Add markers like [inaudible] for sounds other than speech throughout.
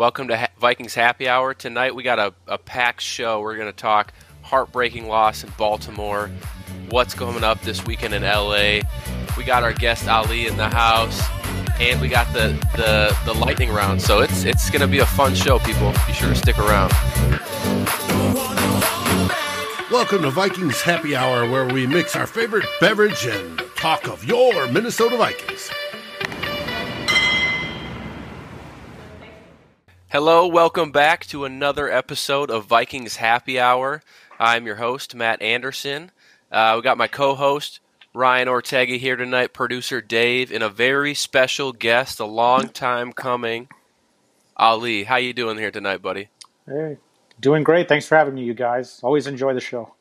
Welcome to ha- Vikings Happy Hour. Tonight we got a, a packed show. We're going to talk heartbreaking loss in Baltimore, what's coming up this weekend in LA. We got our guest Ali in the house, and we got the, the, the lightning round. So it's it's going to be a fun show, people. Be sure to stick around. Welcome to Vikings Happy Hour, where we mix our favorite beverage and talk of your Minnesota Vikings. Hello, welcome back to another episode of Vikings Happy Hour. I'm your host, Matt Anderson. Uh, we got my co host, Ryan Ortega, here tonight, producer Dave, and a very special guest, a long time coming, Ali. How you doing here tonight, buddy? Hey, doing great. Thanks for having me, you guys. Always enjoy the show.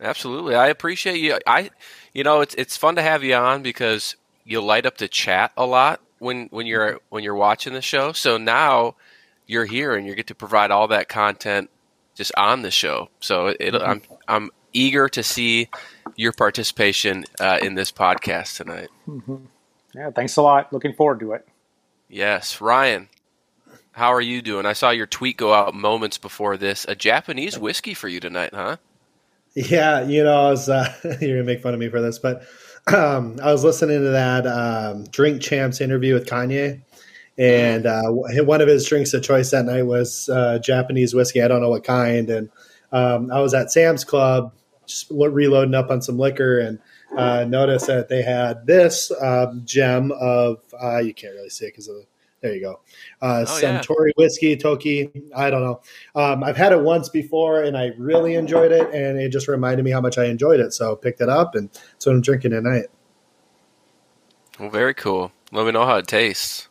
Absolutely, I appreciate you. I, you know, it's it's fun to have you on because you light up the chat a lot when when you're when you're watching the show. So now you're here and you get to provide all that content just on the show. So it, mm-hmm. I'm I'm eager to see your participation uh, in this podcast tonight. Mm-hmm. Yeah, thanks a lot. Looking forward to it. Yes, Ryan. How are you doing? I saw your tweet go out moments before this. A Japanese whiskey for you tonight, huh? Yeah, you know, I was uh, [laughs] you're gonna make fun of me for this, but [clears throat] um, I was listening to that um, Drink Champs interview with Kanye, and uh, one of his drinks of choice that night was uh, Japanese whiskey. I don't know what kind. And um, I was at Sam's Club, just reloading up on some liquor, and uh, noticed that they had this um, gem of uh, you can't really see it because of the, there you go. Uh, oh, Suntory yeah. whiskey, Toki. I don't know. Um, I've had it once before and I really enjoyed it, and it just reminded me how much I enjoyed it. So picked it up, and so I'm drinking tonight. Well, very cool. Let me know how it tastes.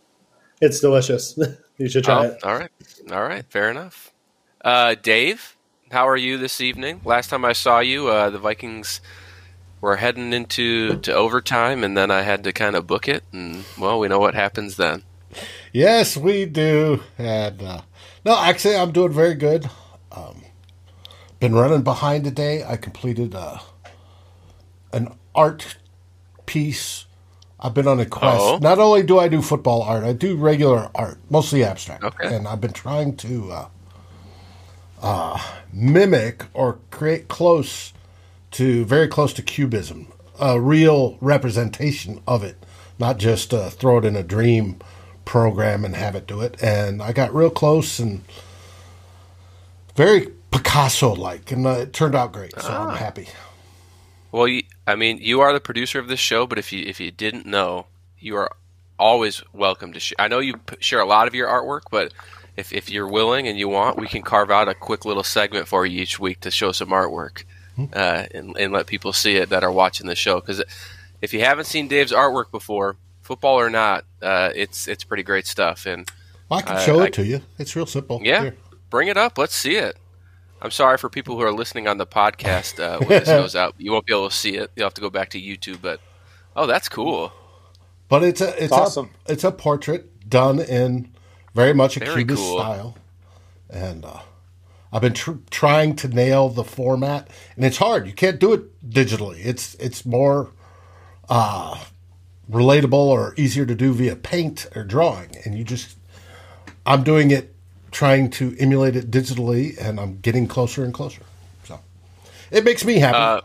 It's delicious. [laughs] you should try oh, it. All right. All right. Fair enough. Uh, Dave, how are you this evening? Last time I saw you, uh, the Vikings were heading into to overtime, and then I had to kind of book it, and well, we know what happens then. Yes, we do. And uh, no, actually, I'm doing very good. Um, been running behind today. I completed uh, an art piece I've been on a quest. Oh. Not only do I do football art, I do regular art, mostly abstract. Okay. And I've been trying to uh, uh, mimic or create close to, very close to cubism, a real representation of it, not just uh, throw it in a dream program and have it do it. And I got real close and very Picasso like, and uh, it turned out great. So I'm ah. happy. Well, you, I mean, you are the producer of this show, but if you if you didn't know, you are always welcome to share. I know you share a lot of your artwork, but if if you're willing and you want, we can carve out a quick little segment for you each week to show some artwork hmm. uh, and, and let people see it that are watching the show. Because if you haven't seen Dave's artwork before, football or not, uh, it's it's pretty great stuff. And well, I can show uh, it I, to you. It's real simple. Yeah, Here. bring it up. Let's see it. I'm sorry for people who are listening on the podcast uh, when this [laughs] goes out. You won't be able to see it. You'll have to go back to YouTube. But oh, that's cool. But it's a it's awesome. A, it's a portrait done in very much a very cubist cool. style, and uh, I've been tr- trying to nail the format, and it's hard. You can't do it digitally. It's it's more uh, relatable or easier to do via paint or drawing, and you just I'm doing it trying to emulate it digitally, and I'm getting closer and closer. So it makes me happy. Uh,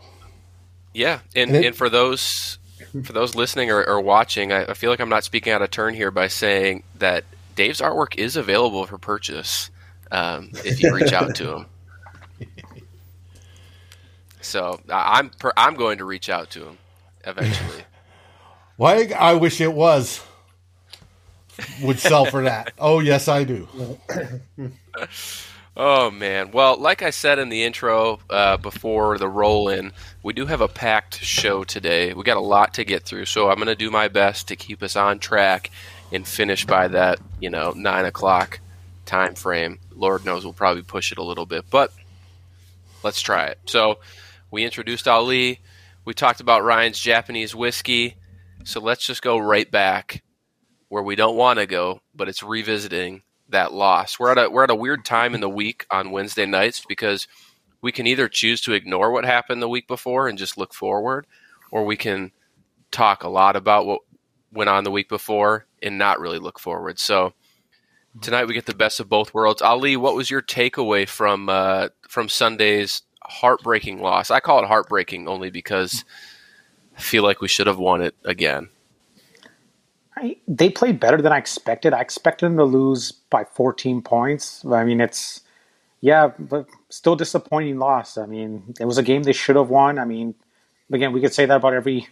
yeah, and, and, it, and, for those for those listening or, or watching, I, I, feel like I'm not speaking out of turn here by saying that Dave's artwork is available for purchase um, if you reach out to him. [laughs] So I'm I'm going to reach out to him eventually. [laughs] Why I wish it was would sell for that. Oh, yes, I do. [clears throat] oh man. Well, like I said in the intro uh, before the roll in, we do have a packed show today. We got a lot to get through, so I'm going to do my best to keep us on track and finish by that, you know, nine o'clock time frame. Lord knows we'll probably push it a little bit, but let's try it. So we introduced Ali. We talked about Ryan's Japanese whiskey. So let's just go right back where we don't want to go, but it's revisiting that loss. We're at a we're at a weird time in the week on Wednesday nights because we can either choose to ignore what happened the week before and just look forward, or we can talk a lot about what went on the week before and not really look forward. So tonight we get the best of both worlds. Ali, what was your takeaway from uh, from Sunday's heartbreaking loss? I call it heartbreaking only because I feel like we should have won it again. I, they played better than I expected. I expected them to lose by 14 points. I mean, it's yeah, but still disappointing loss. I mean, it was a game they should have won. I mean, again, we could say that about every.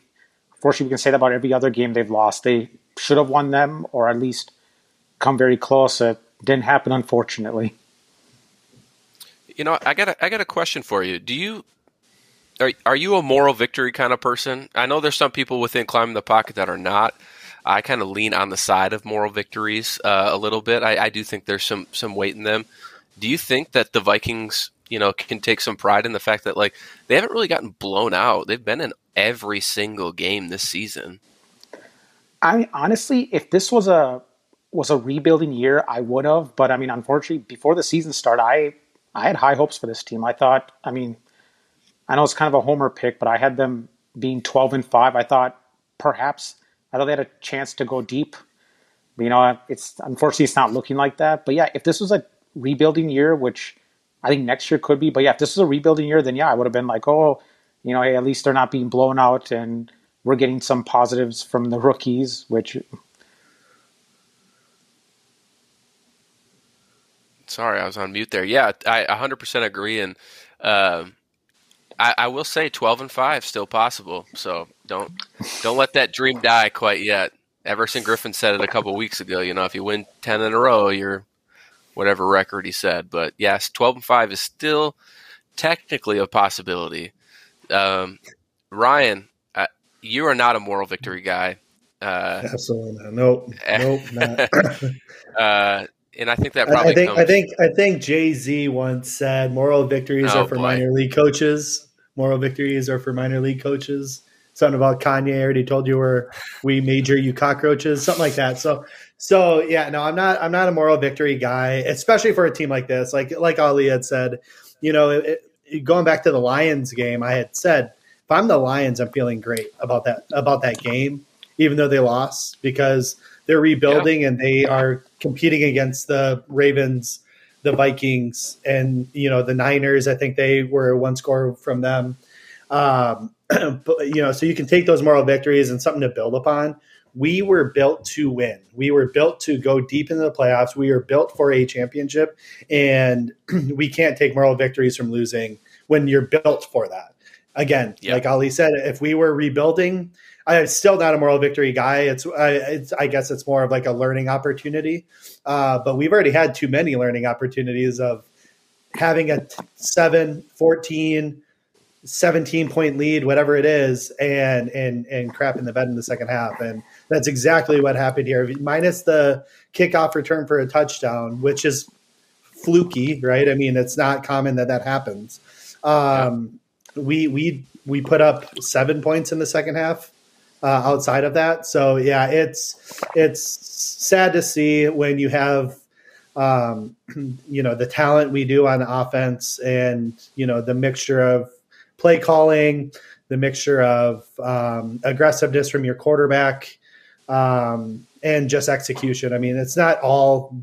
Fortunately, we can say that about every other game they've lost. They should have won them, or at least come very close. It didn't happen, unfortunately. You know, I got a, I got a question for you. Do you are are you a moral victory kind of person? I know there's some people within climbing the pocket that are not. I kind of lean on the side of moral victories uh, a little bit. I, I do think there's some some weight in them. Do you think that the Vikings, you know, can take some pride in the fact that like they haven't really gotten blown out? They've been in every single game this season. I honestly, if this was a was a rebuilding year, I would have. But I mean, unfortunately, before the season started, I I had high hopes for this team. I thought, I mean, I know it's kind of a homer pick, but I had them being twelve and five. I thought perhaps I thought they had a chance to go deep. You know, it's unfortunately it's not looking like that. But yeah, if this was a rebuilding year, which I think next year could be, but yeah, if this was a rebuilding year, then yeah, I would have been like, oh, you know, hey, at least they're not being blown out and we're getting some positives from the rookies, which Sorry, I was on mute there. Yeah, I 100% agree, and uh, I, I, will say 12 and five still possible. So don't don't let that dream die quite yet. Everson Griffen said it a couple weeks ago. You know, if you win 10 in a row, you're whatever record he said. But yes, 12 and five is still technically a possibility. Um, Ryan, uh, you are not a moral victory guy. Uh, Absolutely not. Nope. Nope. Not. [laughs] uh, and I think that probably. I think comes... I think I think Jay Z once said, "Moral victories oh, are for boy. minor league coaches. Moral victories are for minor league coaches." Something about Kanye. I already told you where we major you cockroaches, something like that. So, so yeah, no, I'm not. I'm not a moral victory guy, especially for a team like this. Like like Ali had said, you know, it, it, going back to the Lions game, I had said if I'm the Lions, I'm feeling great about that about that game, even though they lost because they're rebuilding yeah. and they are competing against the Ravens, the Vikings, and you know the Niners. I think they were one score from them. Um, [clears throat] but you know, so you can take those moral victories and something to build upon. We were built to win. We were built to go deep into the playoffs. We were built for a championship, and [clears throat] we can't take moral victories from losing when you're built for that. Again, yeah. like Ali said, if we were rebuilding, I'm still not a moral victory guy. It's, I, it's, I guess it's more of like a learning opportunity. Uh, but we've already had too many learning opportunities of having a 7, 14, 17 point lead, whatever it is, and and and crap in the bed in the second half. And that's exactly what happened here. Minus the kickoff return for a touchdown, which is fluky, right? I mean, it's not common that that happens. Um, yeah. We we we put up seven points in the second half uh, outside of that. So yeah, it's it's sad to see when you have um, [clears throat] you know the talent we do on offense and you know the mixture of play calling, the mixture of um, aggressiveness from your quarterback, um, and just execution. I mean, it's not all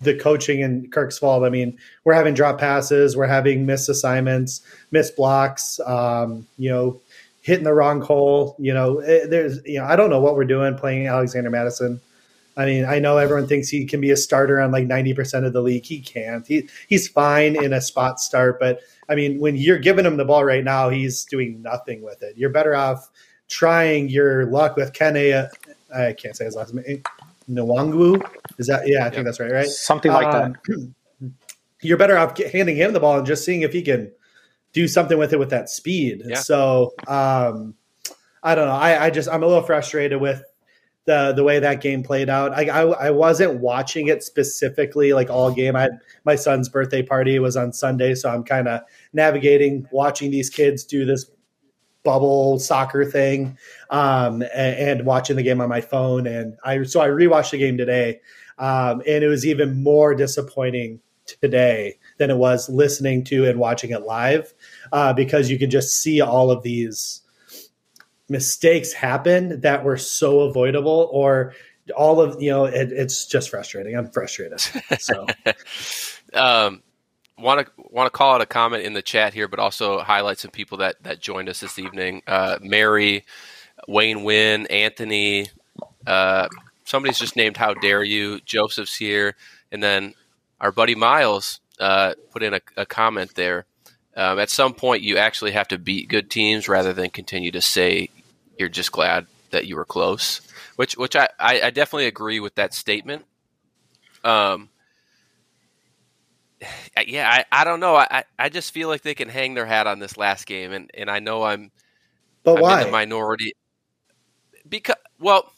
the coaching and Kirk's fault. I mean, we're having drop passes, we're having missed assignments, missed blocks. Um, you know, hitting the wrong hole. You know, it, eh, there's, you know, I don't know what we're doing playing Alexander Mattison. I mean, I know everyone thinks he can be a starter on like 90% of the league. He can't. He, he's fine in a spot start, but I mean, when you're giving him the ball right now, he's doing nothing with it. You're better off trying your luck with Kene. I can't say his last name. Nwangwu. Is that, yeah, I think that's right, right? Something like um, that. [clears throat] You're better off handing him the ball and just seeing if he can do something with it with that speed. Yeah. So um, I don't know. I, I, just I'm a little frustrated with the the way that game played out. I, I, I wasn't watching it specifically like all game. I had my son's birthday party was on Sunday, so I'm kind of navigating watching these kids do this bubble soccer thing um, and, and, watching the game on my phone. And I so I rewatched the game today, um, and it was even more disappointing today than it was listening to and watching it live uh, because you can just see all of these mistakes happen that were so avoidable or all of you know it, it's just frustrating. I'm frustrated. So, [laughs] um, want to want to call out a comment in the chat here, but also highlight some people that that joined us this evening. Uh, Mary, Wayne Wynn, Anthony. Uh, somebody's just named "How dare you?" Joseph's here, and then our buddy Miles uh, put in a, a comment there. Um, at some point, you actually have to beat good teams rather than continue to say you're just glad that you were close. Which, which I, I, I definitely agree with that statement. Um, [sighs] yeah, I, I don't know. I, I just feel like they can hang their hat on this last game, and, and I know I'm, but I'm why in the minority? Because well,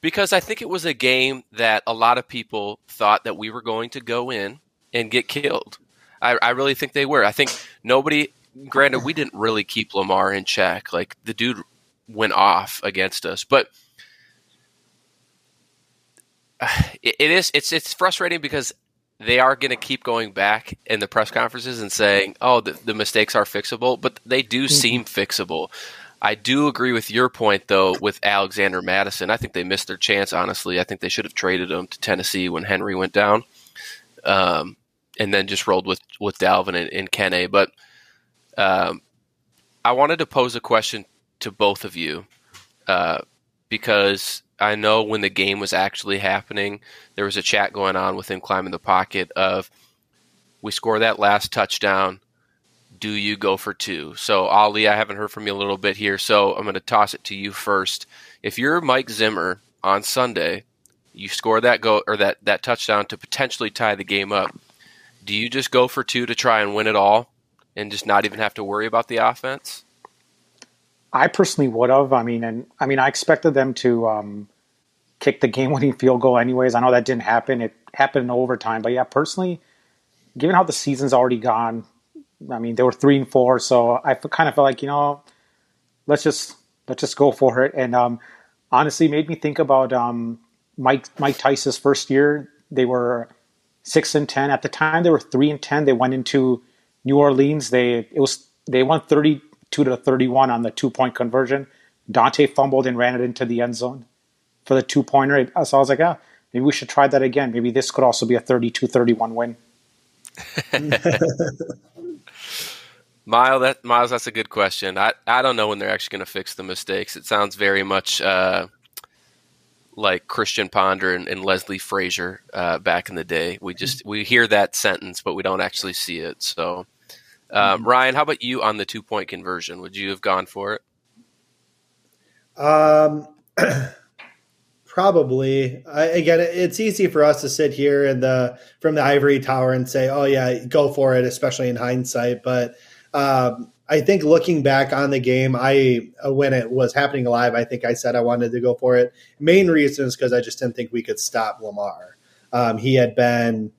because I think it was a game that a lot of people thought that we were going to go in and get killed. I, I really think they were. I think nobody. Granted, we didn't really keep Lamar in check. Like the dude went off against us, but [sighs] it, it is. It's it's frustrating because they are going to keep going back in the press conferences and saying, "Oh, the, the mistakes are fixable," but they do seem fixable. I do agree with your point, though, with Alexander Mattison. I think they missed their chance, honestly. I think they should have traded him to Tennessee when Henry went down, um, and then just rolled with, with Dalvin and, and Kene. But um, I wanted to pose a question to both of you uh, because I know when the game was actually happening, there was a chat going on within climbing the pocket of we score that last touchdown do you go for two? So, Ali, I haven't heard from you a little bit here, so I'm going to toss it to you first. If you're Mike Zimmer on Sunday, you score that go or that that touchdown to potentially tie the game up. Do you just go for two to try and win it all, and just not even have to worry about the offense? I personally would have. I mean, and I mean, I expected them to um, kick the game-winning field goal, anyways. I know that didn't happen; it happened in overtime. But yeah, personally, given how the season's already gone, I mean, they were three and four, so I kind of felt like you know, let's just let's just go for it. And um, honestly, made me think about um, Mike Mike Tice's first year. They were six and ten at the time. They were three and ten. They went into New Orleans. They it was they won thirty two to thirty one on the two point conversion. Daunte fumbled and ran it into the end zone for the two pointer. So I was like, ah, maybe we should try that again. Maybe this could also be a 32-31 win. [laughs] Miles, that Miles, that's a good question. I, I don't know when they're actually going to fix the mistakes. It sounds very much uh, like Christian Ponder and, and Leslie Frazier uh, back in the day. We just we hear that sentence, but we don't actually see it. So, um, mm-hmm. Ryan, how about you on the two point conversion? Would you have gone for it? Um, [clears throat] probably. I, again, it's easy for us to sit here in the from the ivory tower and say, "Oh yeah, go for it," especially in hindsight, but um, I think looking back on the game, I uh, when it was happening live, I think I said I wanted to go for it. Main reason is because I just didn't think we could stop Lamar. Um, he had been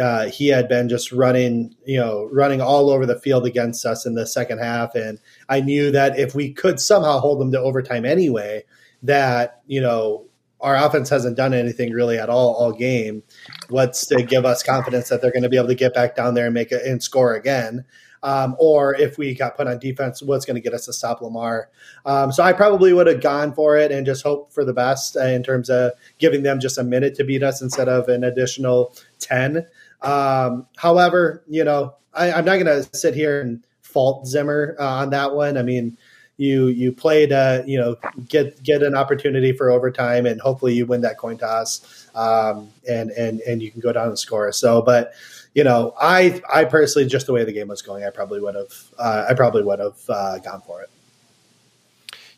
uh, he had been just running, you know, running all over the field against us in the second half, and I knew that if we could somehow hold them to overtime anyway, that you know our offense hasn't done anything really at all all game. What's to give us confidence that they're going to be able to get back down there and make it and score again? Um, or if we got put on defense, what's going to get us to stop Lamar? Um, so I probably would have gone for it and just hope for the best uh, in terms of giving them just a minute to beat us instead of an additional 10. Um, however, you know, I, am not going to sit here and fault Zimmer uh, on that one. I mean, you you played uh, you know get get an opportunity for overtime and hopefully you win that coin toss um, and and and you can go down and score. So, but you know, I I personally just the way the game was going, I probably would have uh, I probably would have uh, gone for it.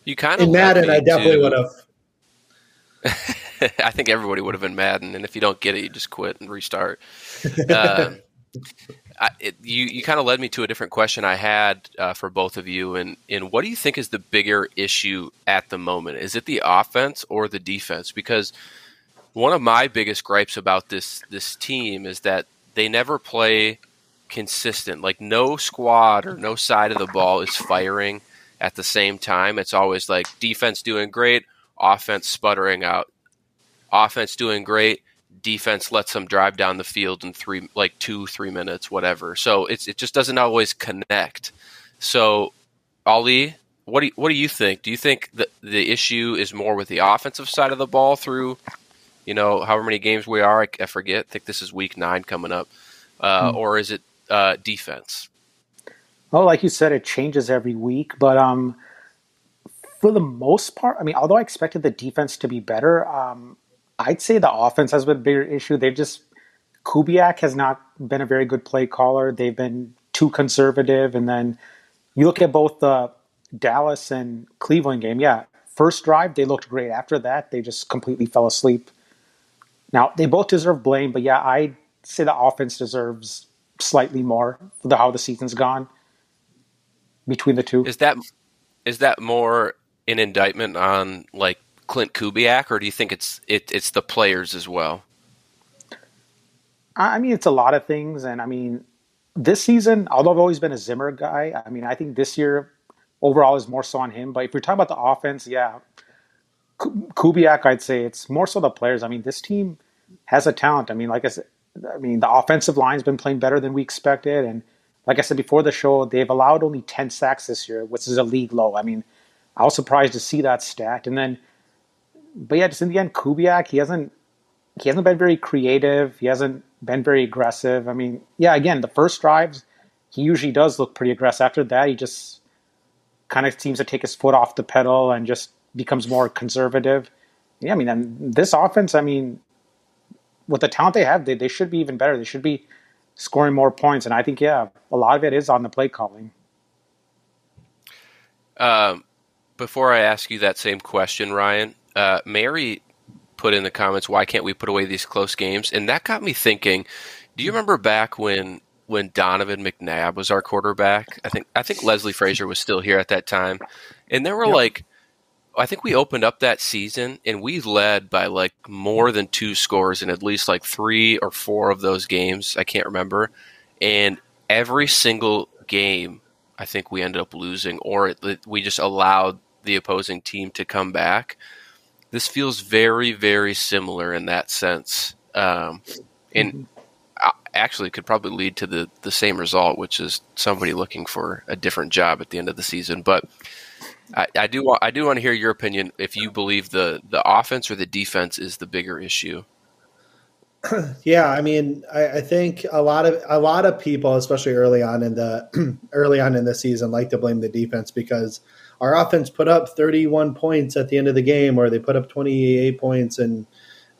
You kind of in Madden, I definitely to... would have. [laughs] I think everybody would have been Madden, and if you don't get it, you just quit and restart. [laughs] Um, I, it, you you kind of led me to a different question I had uh, for both of you, and and what do you think is the bigger issue at the moment? Is it the offense or the defense? Because one of my biggest gripes about this this team is that they never play consistent. Like no squad or no side of the ball is firing at the same time. It's always like defense doing great, offense sputtering out. Offense doing great, defense lets them drive down the field in three like two, three minutes, whatever. So it's it just doesn't always connect. So Ali, what do you, what do you think? Do you think that the issue is more with the offensive side of the ball through, you know, however many games we are? I, I forget. I think this is week nine coming up, uh, hmm. or is it uh, defense? Well, like you said, it changes every week, but um, for the most part, I mean, although I expected the defense to be better, um, I'd say the offense has been a bigger issue. They've just Kubiak has not been a very good play caller. They've been too conservative, and then you look at both the Dallas and Cleveland game. Yeah, first drive they looked great. After that, they just completely fell asleep. Now they both deserve blame, but yeah, I'd say the offense deserves slightly more for the, how the season's gone between the two. Is that is that more an indictment on like Klint Kubiak, or do you think it's it, it's the players as well? I mean, it's a lot of things, and I mean, this season, although I've always been a Zimmer guy, I mean, I think this year overall is more so on him. But if you're talking about the offense, yeah, Kubiak, I'd say it's more so the players. I mean, this team has a talent. I mean, like I said, I mean, the offensive line's been playing better than we expected, and like I said before the show, they've allowed only ten sacks this year, which is a league low. I mean, I was surprised to see that stat. And then, but yeah, just in the end, Kubiak, he hasn't he hasn't been very creative. He hasn't been very aggressive. I mean, yeah, again, the first drives, he usually does look pretty aggressive. After that, he just kind of seems to take his foot off the pedal and just becomes more conservative. Yeah, I mean, and this offense, I mean, with the talent they have, they, they should be even better. They should be scoring more points. And I think, yeah, a lot of it is on the play calling. Um, before I ask you that same question, Ryan, uh, Mary put in the comments, why can't we put away these close games? And that got me thinking. Do you remember back when when Donovan McNabb was our quarterback? I think I think Leslie Frazier was still here at that time, and there were yep. like. I think we opened up that season and we led by like more than two scores in at least like three or four of those games. I can't remember. And every single game, I think we ended up losing, or it, we just allowed the opposing team to come back. This feels very, very similar in that sense. Um, and mm-hmm. actually could probably lead to the, the same result, which is somebody looking for a different job at the end of the season. But I, I do want I do want to hear your opinion if you believe the, the offense or the defense is the bigger issue. [clears throat] Yeah, I mean, I, I, think a lot of a lot of people, especially early on in the [clears throat] early on in the season, like to blame the defense because our offense put up 31 points at the end of the game, or they put up 28 points, and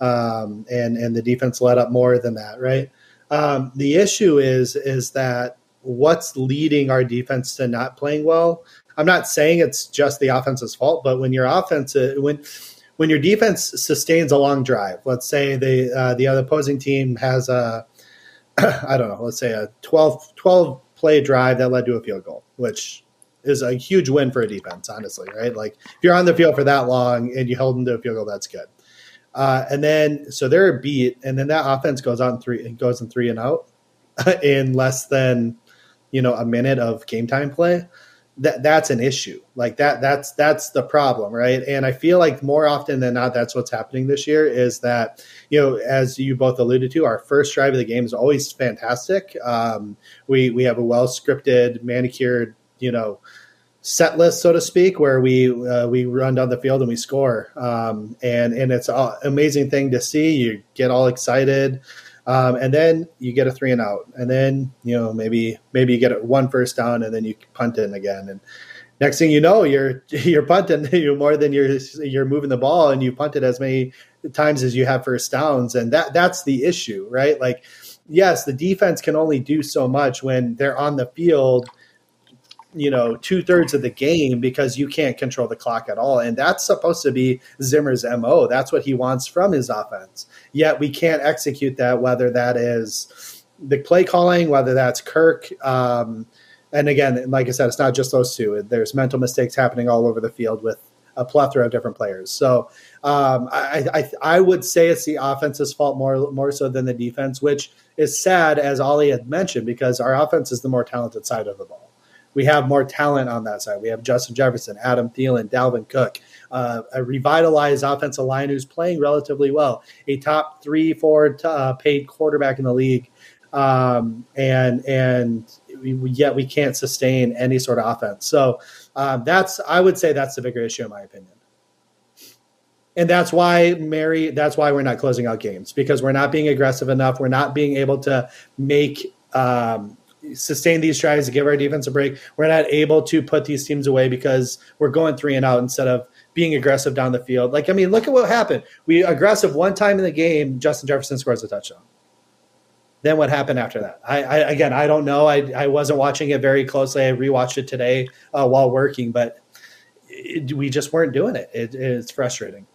um, and and the defense let up more than that, right? Um, the issue is is that what's leading our defense to not playing well. I'm not saying it's just the offense's fault, but when your offense uh, when when your defense sustains a long drive, let's say the uh, the other opposing team has a [clears throat] I don't know, let's say a 12, 12 play drive that led to a field goal, which is a huge win for a defense, honestly, right? Like if you're on the field for that long and you hold them to a field goal, that's good. Uh, and then so they're beat, and then that offense goes on three and goes in three and out [laughs] in less than you know a minute of game time play. That that's an issue. Like that that's that's the problem, right? And I feel like more often than not, that's what's happening this year. Is that you know as you both alluded to, our first drive of the game is always fantastic. Um, we we have a well scripted, manicured you know set list, so to speak, where we uh, we run down the field and we score. Um, and and it's an amazing thing to see. You get all excited, um, and then you get a three and out, and then you know maybe maybe you get one first down, and then you punt in again, and next thing you know, you're [laughs] you're punting [laughs] you more than you're you're moving the ball, and you punted as many times as you have first downs, and that that's the issue, right? Like. Yes, the defense can only do so much when they're on the field you know two thirds of the game because you can't control the clock at all, and that's supposed to be Zimmer's mo. That's what he wants from his offense. Yet we can't execute that, whether that is the play calling, whether that's Kirk. Um, and again, like I said, it's not just those two. There's mental mistakes happening all over the field with a plethora of different players. So um, I, I, I would say it's the offense's fault more more so than the defense, which is sad, as Ali had mentioned, because our offense is the more talented side of the ball we have more talent on that side. We have Justin Jefferson, Adam Thielen, Dalvin Cook, uh, a revitalized offensive line who's playing relatively well, a top three, four uh, paid quarterback in the league, um, and and we, yet we can't sustain any sort of offense. So um, that's I would say that's the bigger issue in my opinion. And that's why Mary. That's why we're not closing out games because we're not being aggressive enough. We're not being able to make um, sustain these drives to give our defense a break. We're not able to put these teams away because we're going three and out instead of being aggressive down the field. Like I mean, look at what happened. We aggressive one time in the game. Justin Jefferson scores a touchdown then what happened after that? I, I, again, I don't know. I, I wasn't watching it very closely. I rewatched it today uh, while working, but it, we just weren't doing it. it. It's frustrating.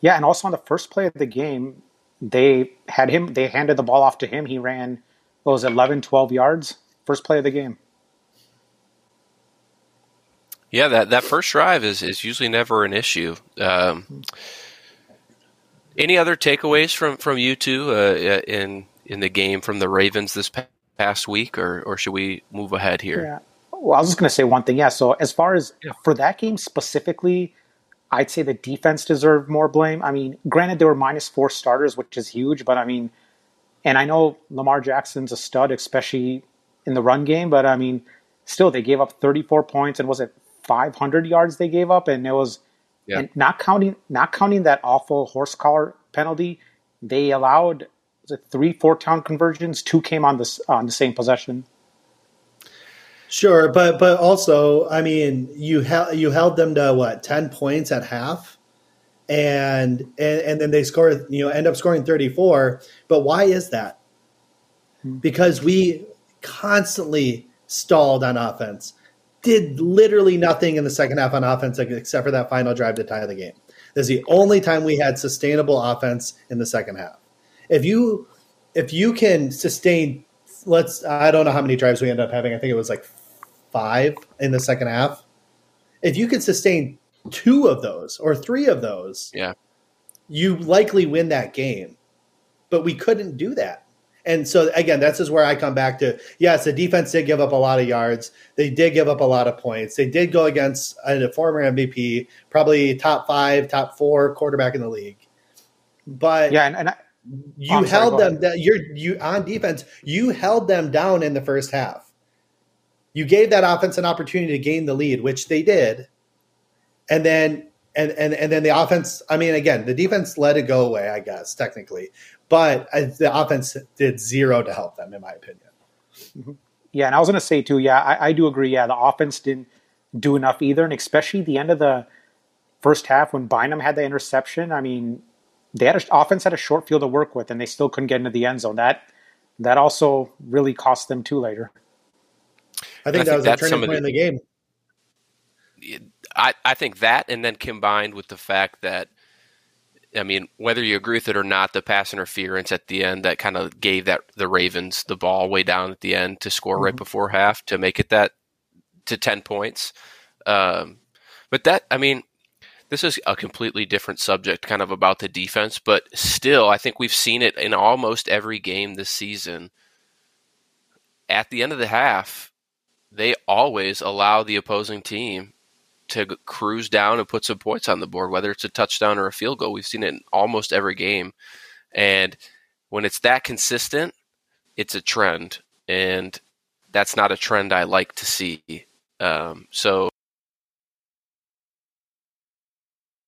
Yeah, and also on the first play of the game, they had him. They handed the ball off to him. He ran what was it, 11, 12 yards. First play of the game. Yeah, that, that first drive is, is usually never an issue. Um, any other takeaways from, from you two uh, in in the game from the Ravens this past week, or or should we move ahead here? Yeah. Well, I was just going to say one thing. Yeah. So as far as yeah. for that game specifically, I'd say the defense deserved more blame. I mean, granted, there were minus four starters, which is huge, but I mean, and I know Lamar Jackson's a stud, especially in the run game, but I mean, still they gave up 34 points and was it 500 yards they gave up, and it was yeah. and not counting not counting that awful horse collar penalty, they allowed was it three four town conversions? Two came on this on the same possession. Sure, but but also, I mean, you held you held them to what ten points at half, and and and then they score, you know, end up scoring thirty four. But why is that? Hmm. Because we constantly stalled on offense, did literally nothing in the second half on offense except for that final drive to tie the game. This is the only time we had sustainable offense in the second half if you if you can sustain let's I don't know how many drives we end up having. I think it was like five in the second half. If you could sustain two of those or three of those, yeah, you likely win that game. But we couldn't do that. And so again, this is where I come back to. Yes, the defense did give up a lot of yards. They did give up a lot of points. They did go against a former MVP, probably top five, top four quarterback in the league. But yeah, and, and I, you oh, held sorry, them that you're you on defense you held them down in the first half you gave that offense an opportunity to gain the lead which they did and then and and and then the offense i mean again the defense let it go away i guess technically but the offense did zero to help them in my opinion mm-hmm. yeah and i was going to say too yeah I, I do agree yeah the offense didn't do enough either and especially the end of the first half when bynum had the interception i mean they had an offense had a short field to work with, and they still couldn't get into the end zone. That that also really cost them too later. I think, I that think was a turning point the, in the game. I, I think that, and then combined with the fact that, I mean, whether you agree with it or not, the pass interference at the end that kind of gave that the Ravens the ball way down at the end to score mm-hmm. right before half to make it that to ten points. Um, but that, I mean, this is a completely different subject, kind of about the defense, but still, I think we've seen it in almost every game this season. At the end of the half, they always allow the opposing team to cruise down and put some points on the board, whether it's a touchdown or a field goal. We've seen it in almost every game. And when it's that consistent, it's a trend. And that's not a trend I like to see. Um, so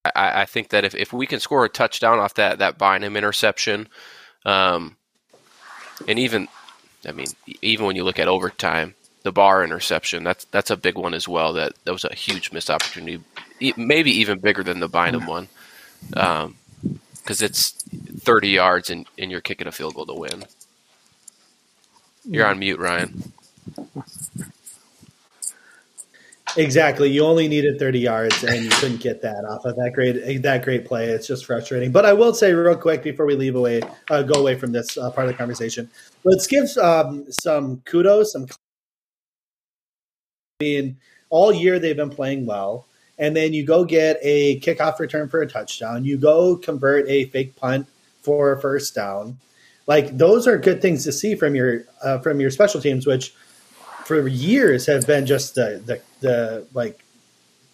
I, I, think that if, if we can score a touchdown off that that Bynum interception, um, and even, I mean, even when you look at overtime, the bar interception that's that's a big one as well. That that was a huge missed opportunity, maybe even bigger than the Bynum one, because um, it's thirty yards and, and you're kicking a field goal to win. You're on mute, Ryan. Exactly. You only needed 30 yards and you couldn't get that off of that great that great play. It's just frustrating. But I will say real quick before we leave away uh, go away from this uh, part of the conversation. Let's give um, some kudos some mean all year they've been playing well and then you go get a kickoff return for a touchdown. You go convert a fake punt for a first down. Like those are good things to see from your uh, from your special teams which for years have been just the the, the like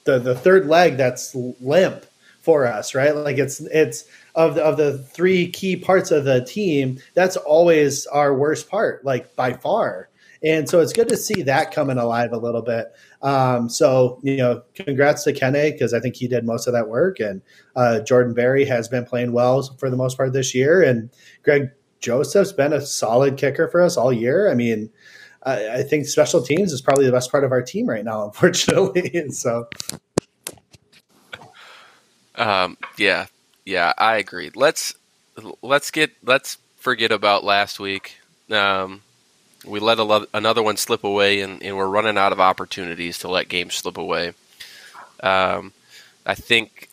the the third leg that's limp for us, right? Like it's it's of the, of the three key parts of the team, that's always our worst part, like by far. And so it's good to see that coming alive a little bit. Um, so, you know, congrats to Kene because I think he did most of that work. And uh, Jordan Berry has been playing well for the most part this year. And Greg Joseph's been a solid kicker for us all year. I mean, I, I think special teams is probably the best part of our team right now, [laughs] unfortunately. so, um, yeah, yeah, I agree. Let's let's get let's forget about last week. Um, we let lo- another one slip away, and, and, we're running out of opportunities to let games slip away. Um, I think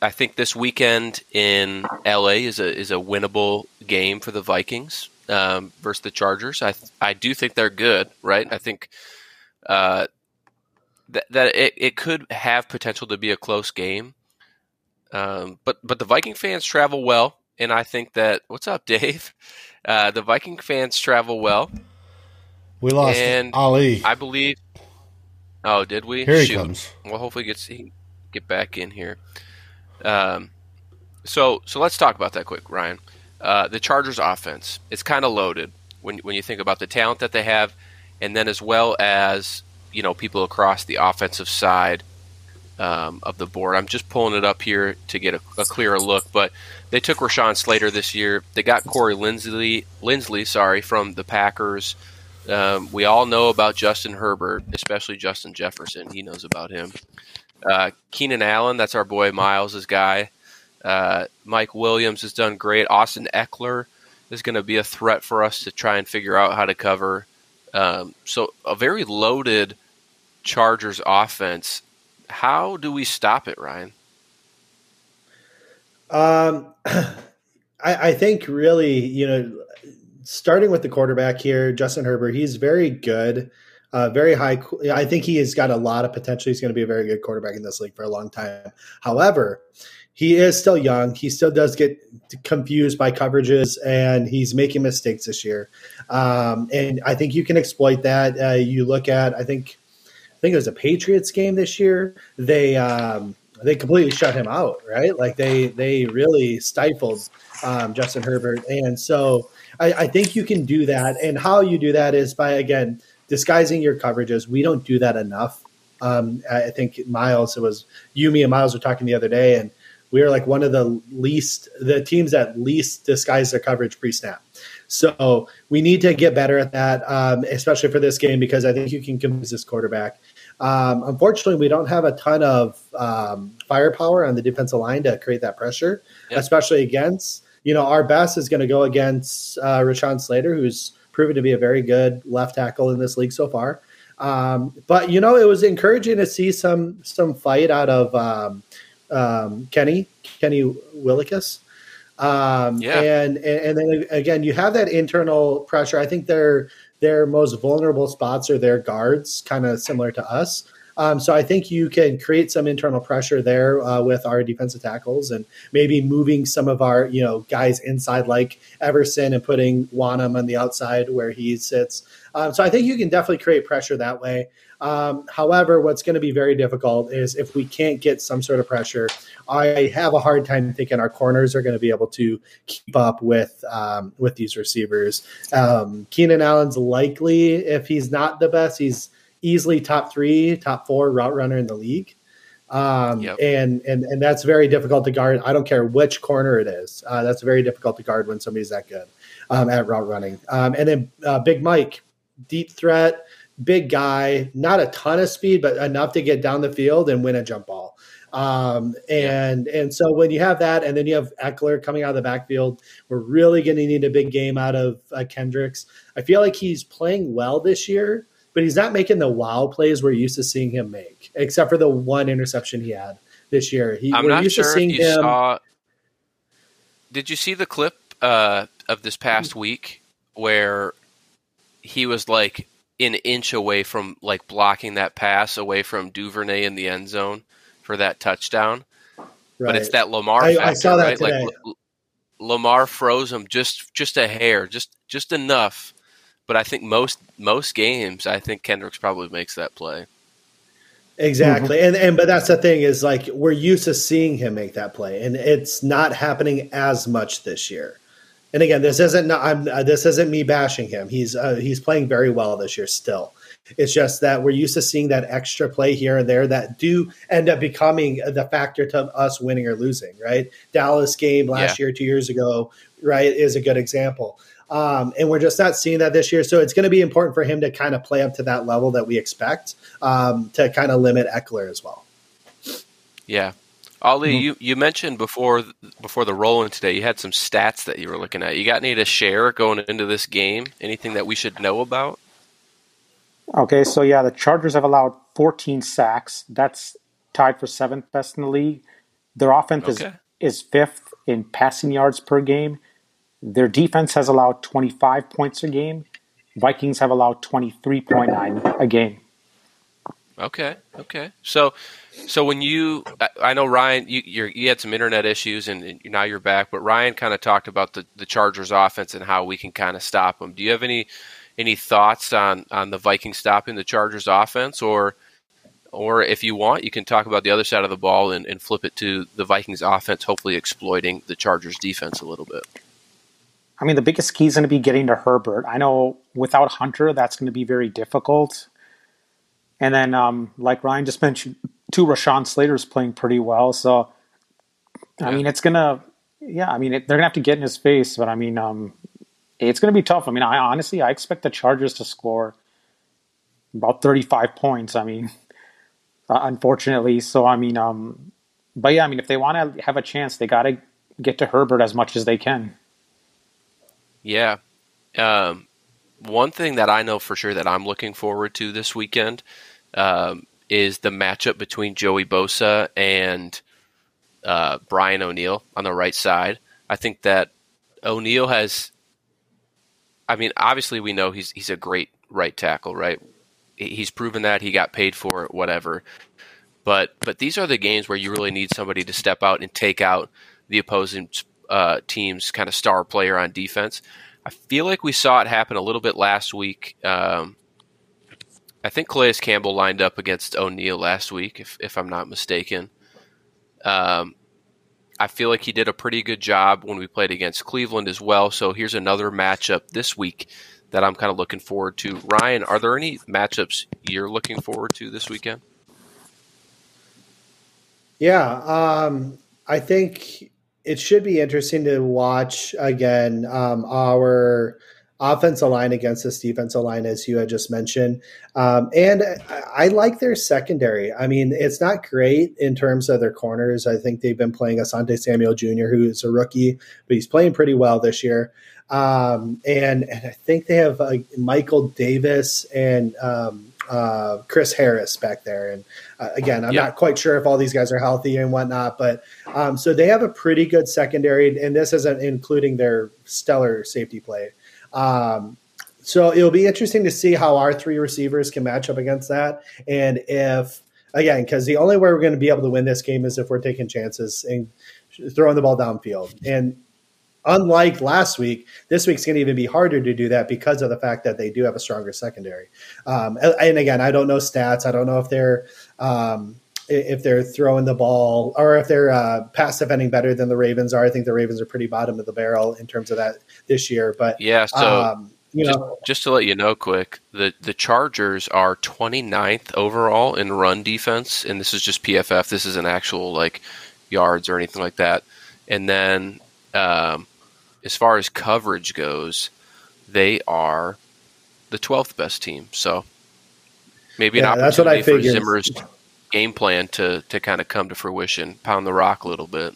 I think this weekend in LA is a is a winnable game for the Vikings um, versus the Chargers. I I do think they're good, right? I think uh, that that it, it could have potential to be a close game. Um, but but the Viking fans travel well, and I think that what's up, [laughs] Dave? Uh, the Viking fans travel well. We lost and Ali. I believe. Oh, did we? Here Shoot. he comes. Well, hopefully he gets he get back in here. Um, so so let's talk about that quick, Ryan. Uh, the Chargers' offense it's kind of loaded when when you think about the talent that they have, and then as well as you know people across the offensive side um, of the board. I'm just pulling it up here to get a, a, clearer look, but they took Rashawn Slater this year. They got Corey Linsley, Linsley, sorry, from the Packers. Um, we all know about Justin Herbert, especially Justin Jefferson. He knows about him. Uh, Keenan Allen, that's our boy Miles' guy. Uh, Mike Williams has done great. Austin Ekeler is going to be a threat for us to try and figure out how to cover. Um, so a very loaded Chargers offense how do we stop it, Ryan? Um, [clears throat] I, I think really, you know, starting with the quarterback here, Justin Herbert, he's very good. Uh, very high. I think he has got a lot of potential. He's going to be a very good quarterback in this league for a long time. However, he is still young. He still does get confused by coverages, and he's making mistakes this year. Um, and I think you can exploit that. Uh, you look at, I think I think it was a Patriots game this year. They um, they completely shut him out, right? Like they they really stifled um, Justin Herbert, and so I, I think you can do that. And how you do that is by again disguising your coverages. We don't do that enough. Um, I think Miles, it was you, me, and Miles were talking the other day, and we are like one of the least, the teams that least disguise their coverage pre snap. So we need to get better at that, um, especially for this game, because I think you can confuse this quarterback. Um, unfortunately, we don't have a ton of um, firepower on the defensive line to create that pressure, yep. especially against, you know, our best is going to go against uh, Rashawn Slater, who's proven to be a very good left tackle in this league so far. Um, but you know, it was encouraging to see some some fight out of um, um, Kenny Kenny Willekes. Um, yeah. and, and then again, you have that internal pressure. I think their their most vulnerable spots are their guards, kind of similar to us. Um, so I think you can create some internal pressure there uh, with our defensive tackles and maybe moving some of our you know guys inside like Everson and putting Wonnum on the outside where he sits. Um, so I think you can definitely create pressure that way. Um, however, what's going to be very difficult is if we can't get some sort of pressure. I have a hard time thinking our corners are going to be able to keep up with um, with these receivers. Um, Keenan Allen's likely, if he's not the best, he's easily top three, top four route runner in the league. Um, yep. and, and, and that's very difficult to guard. I don't care which corner it is. Uh, that's very difficult to guard when somebody's that good um, at route running. Um, and then uh, Big Mike, deep threat, big guy, not a ton of speed, but enough to get down the field and win a jump ball. Um, and yeah. and so when you have that, and then you have Ekeler coming out of the backfield, we're really going to need a big game out of uh, Kendricks. I feel like he's playing well this year, but he's not making the wow plays we're used to seeing him make, except for the one interception he had this year. He, I'm not sure if you him... saw. Did you see the clip uh, of this past week where he was like an inch away from like blocking that pass away from Duvernay in the end zone for that touchdown. Right. But it's that Lamar I, factor, I saw that right? Today. Like L- Lamar froze him just just a hair, just just enough. But I think most most games, I think Kendricks probably makes that play. Exactly. Mm-hmm. And and but that's the thing is like we're used to seeing him make that play and it's not happening as much this year. And again, this isn't I'm uh, this isn't me bashing him. He's uh, he's playing very well this year still. It's just that we're used to seeing that extra play here and there that do end up becoming the factor to us winning or losing. Right, Dallas game last yeah. year, two years ago, right, is a good example. Um, and we're just not seeing that this year. So it's going to be important for him to kind of play up to that level that we expect um, to kind of limit Ekeler as well. Yeah, Ali, mm-hmm. you, you mentioned before before the roll in today, you had some stats that you were looking at. You got any to share going into this game? Anything that we should know about? Okay, so yeah, the Chargers have allowed 14 sacks. That's tied for seventh best in the league. Their offense okay. is, is fifth in passing yards per game. Their defense has allowed 25 points a game. Vikings have allowed 23.9 a game. Okay, okay. So so when you, I know Ryan, you you had some internet issues and, now you're back, but Ryan kind of talked about the, the Chargers offense and how we can kind of stop them. Do you have any any thoughts on on the Vikings stopping the Chargers offense, or or if you want, you can talk about the other side of the ball and, and flip it to the Vikings offense, hopefully exploiting the Chargers defense a little bit. I mean, the biggest key is going to be getting to Herbert. I know without Hunter, that's going to be very difficult. And then, um, like Ryan just [laughs] mentioned, two Rashawn Slater's playing pretty well. So, I mean, it's gonna, yeah, I mean, it, they're gonna have to get in his face. But I mean, um, it's gonna be tough. I mean, I honestly, I expect the Chargers to score about 35 points. I mean, [laughs] uh, unfortunately. So, I mean, um, but yeah, I mean, if they want to have a chance, they got to get to Herbert as much as they can. Yeah. Um, one thing that I know for sure that I'm looking forward to this weekend um, is the matchup between Joey Bosa and uh, Brian O'Neill on the right side. I think that O'Neill has. I mean, obviously, we know he's he's a great right tackle, right? He's proven that he got paid for it, whatever. But but these are the games where you really need somebody to step out and take out the opposing uh, team's kind of star player on defense. I feel like we saw it happen a little bit last week. Um, I think Calais Campbell lined up against O'Neill last week, if, if I'm not mistaken. Um, I feel like he did a pretty good job when we played against Cleveland as well. So here's another matchup this week that I'm kind of looking forward to. Ryan, are there any matchups you're looking forward to this weekend? Yeah, um, I think it should be interesting to watch again um, our offensive line against this defensive line, as you had just mentioned. Um, and I, I, like their secondary. I mean, it's not great in terms of their corners. I think they've been playing Asante Samuel Jr., who is a rookie, but he's playing pretty well this year. Um, and, and, I think they have uh, Michael Davis and um, uh, Chris Harris back there. And uh, again, I'm not quite sure if all these guys are healthy and whatnot, but um, so they have a pretty good secondary, and this isn't including their stellar safety play. Um, so it'll be interesting to see how our three receivers can match up against that, and if again, because the only way we're going to be able to win this game is if we're taking chances and throwing the ball downfield. And unlike last week, this week's going to even be harder to do that because of the fact that they do have a stronger secondary. Um, and again, I don't know stats. I don't know if they're um, if they're throwing the ball or if they're uh, pass defending better than the Ravens are. I think the Ravens are pretty bottom of the barrel in terms of that this year. But yeah, so. Um, you just, know, just to let you know quick, the, the Chargers are 29th overall in run defense, and this is just PFF. This is an actual like yards or anything like that. And then um, as far as coverage goes, they are the 12th best team. So maybe yeah, an opportunity for Zimmer's game plan to to kind of come to fruition, pound the rock a little bit.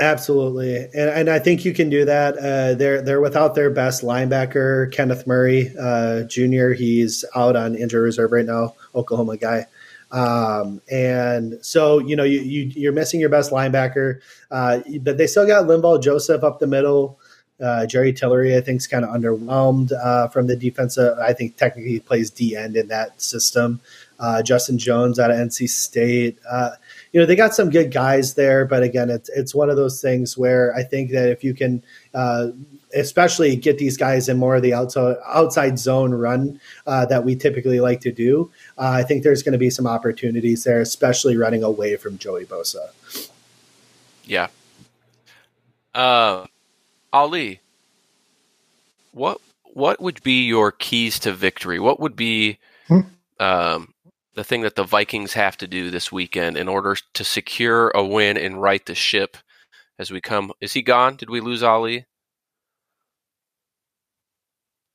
Absolutely, and, and I think you can do that. Uh, they're they're without their best linebacker, Kenneth Murray uh, Jr. He's out on injury reserve right now, Oklahoma guy. Um, and so you know you, you are missing your best linebacker, uh, but they still got Linval Joseph up the middle. Uh, Jerry Tillery, I think, is kind of underwhelmed uh, from the defensive. I think technically he plays D end in that system uh, Justin Jones out of NC State. Uh, you know, they got some good guys there, but again, it's it's one of those things where I think that if you can, uh, especially get these guys in more of the outside outside zone run uh, that we typically like to do, uh, I think there's going to be some opportunities there, especially running away from Joey Bosa. Yeah. Uh, Ali, what what would be your keys to victory? What would be Hmm? um, the thing that the Vikings have to do this weekend in order to secure a win and right the ship as we come? Is he gone? Did we lose Ali?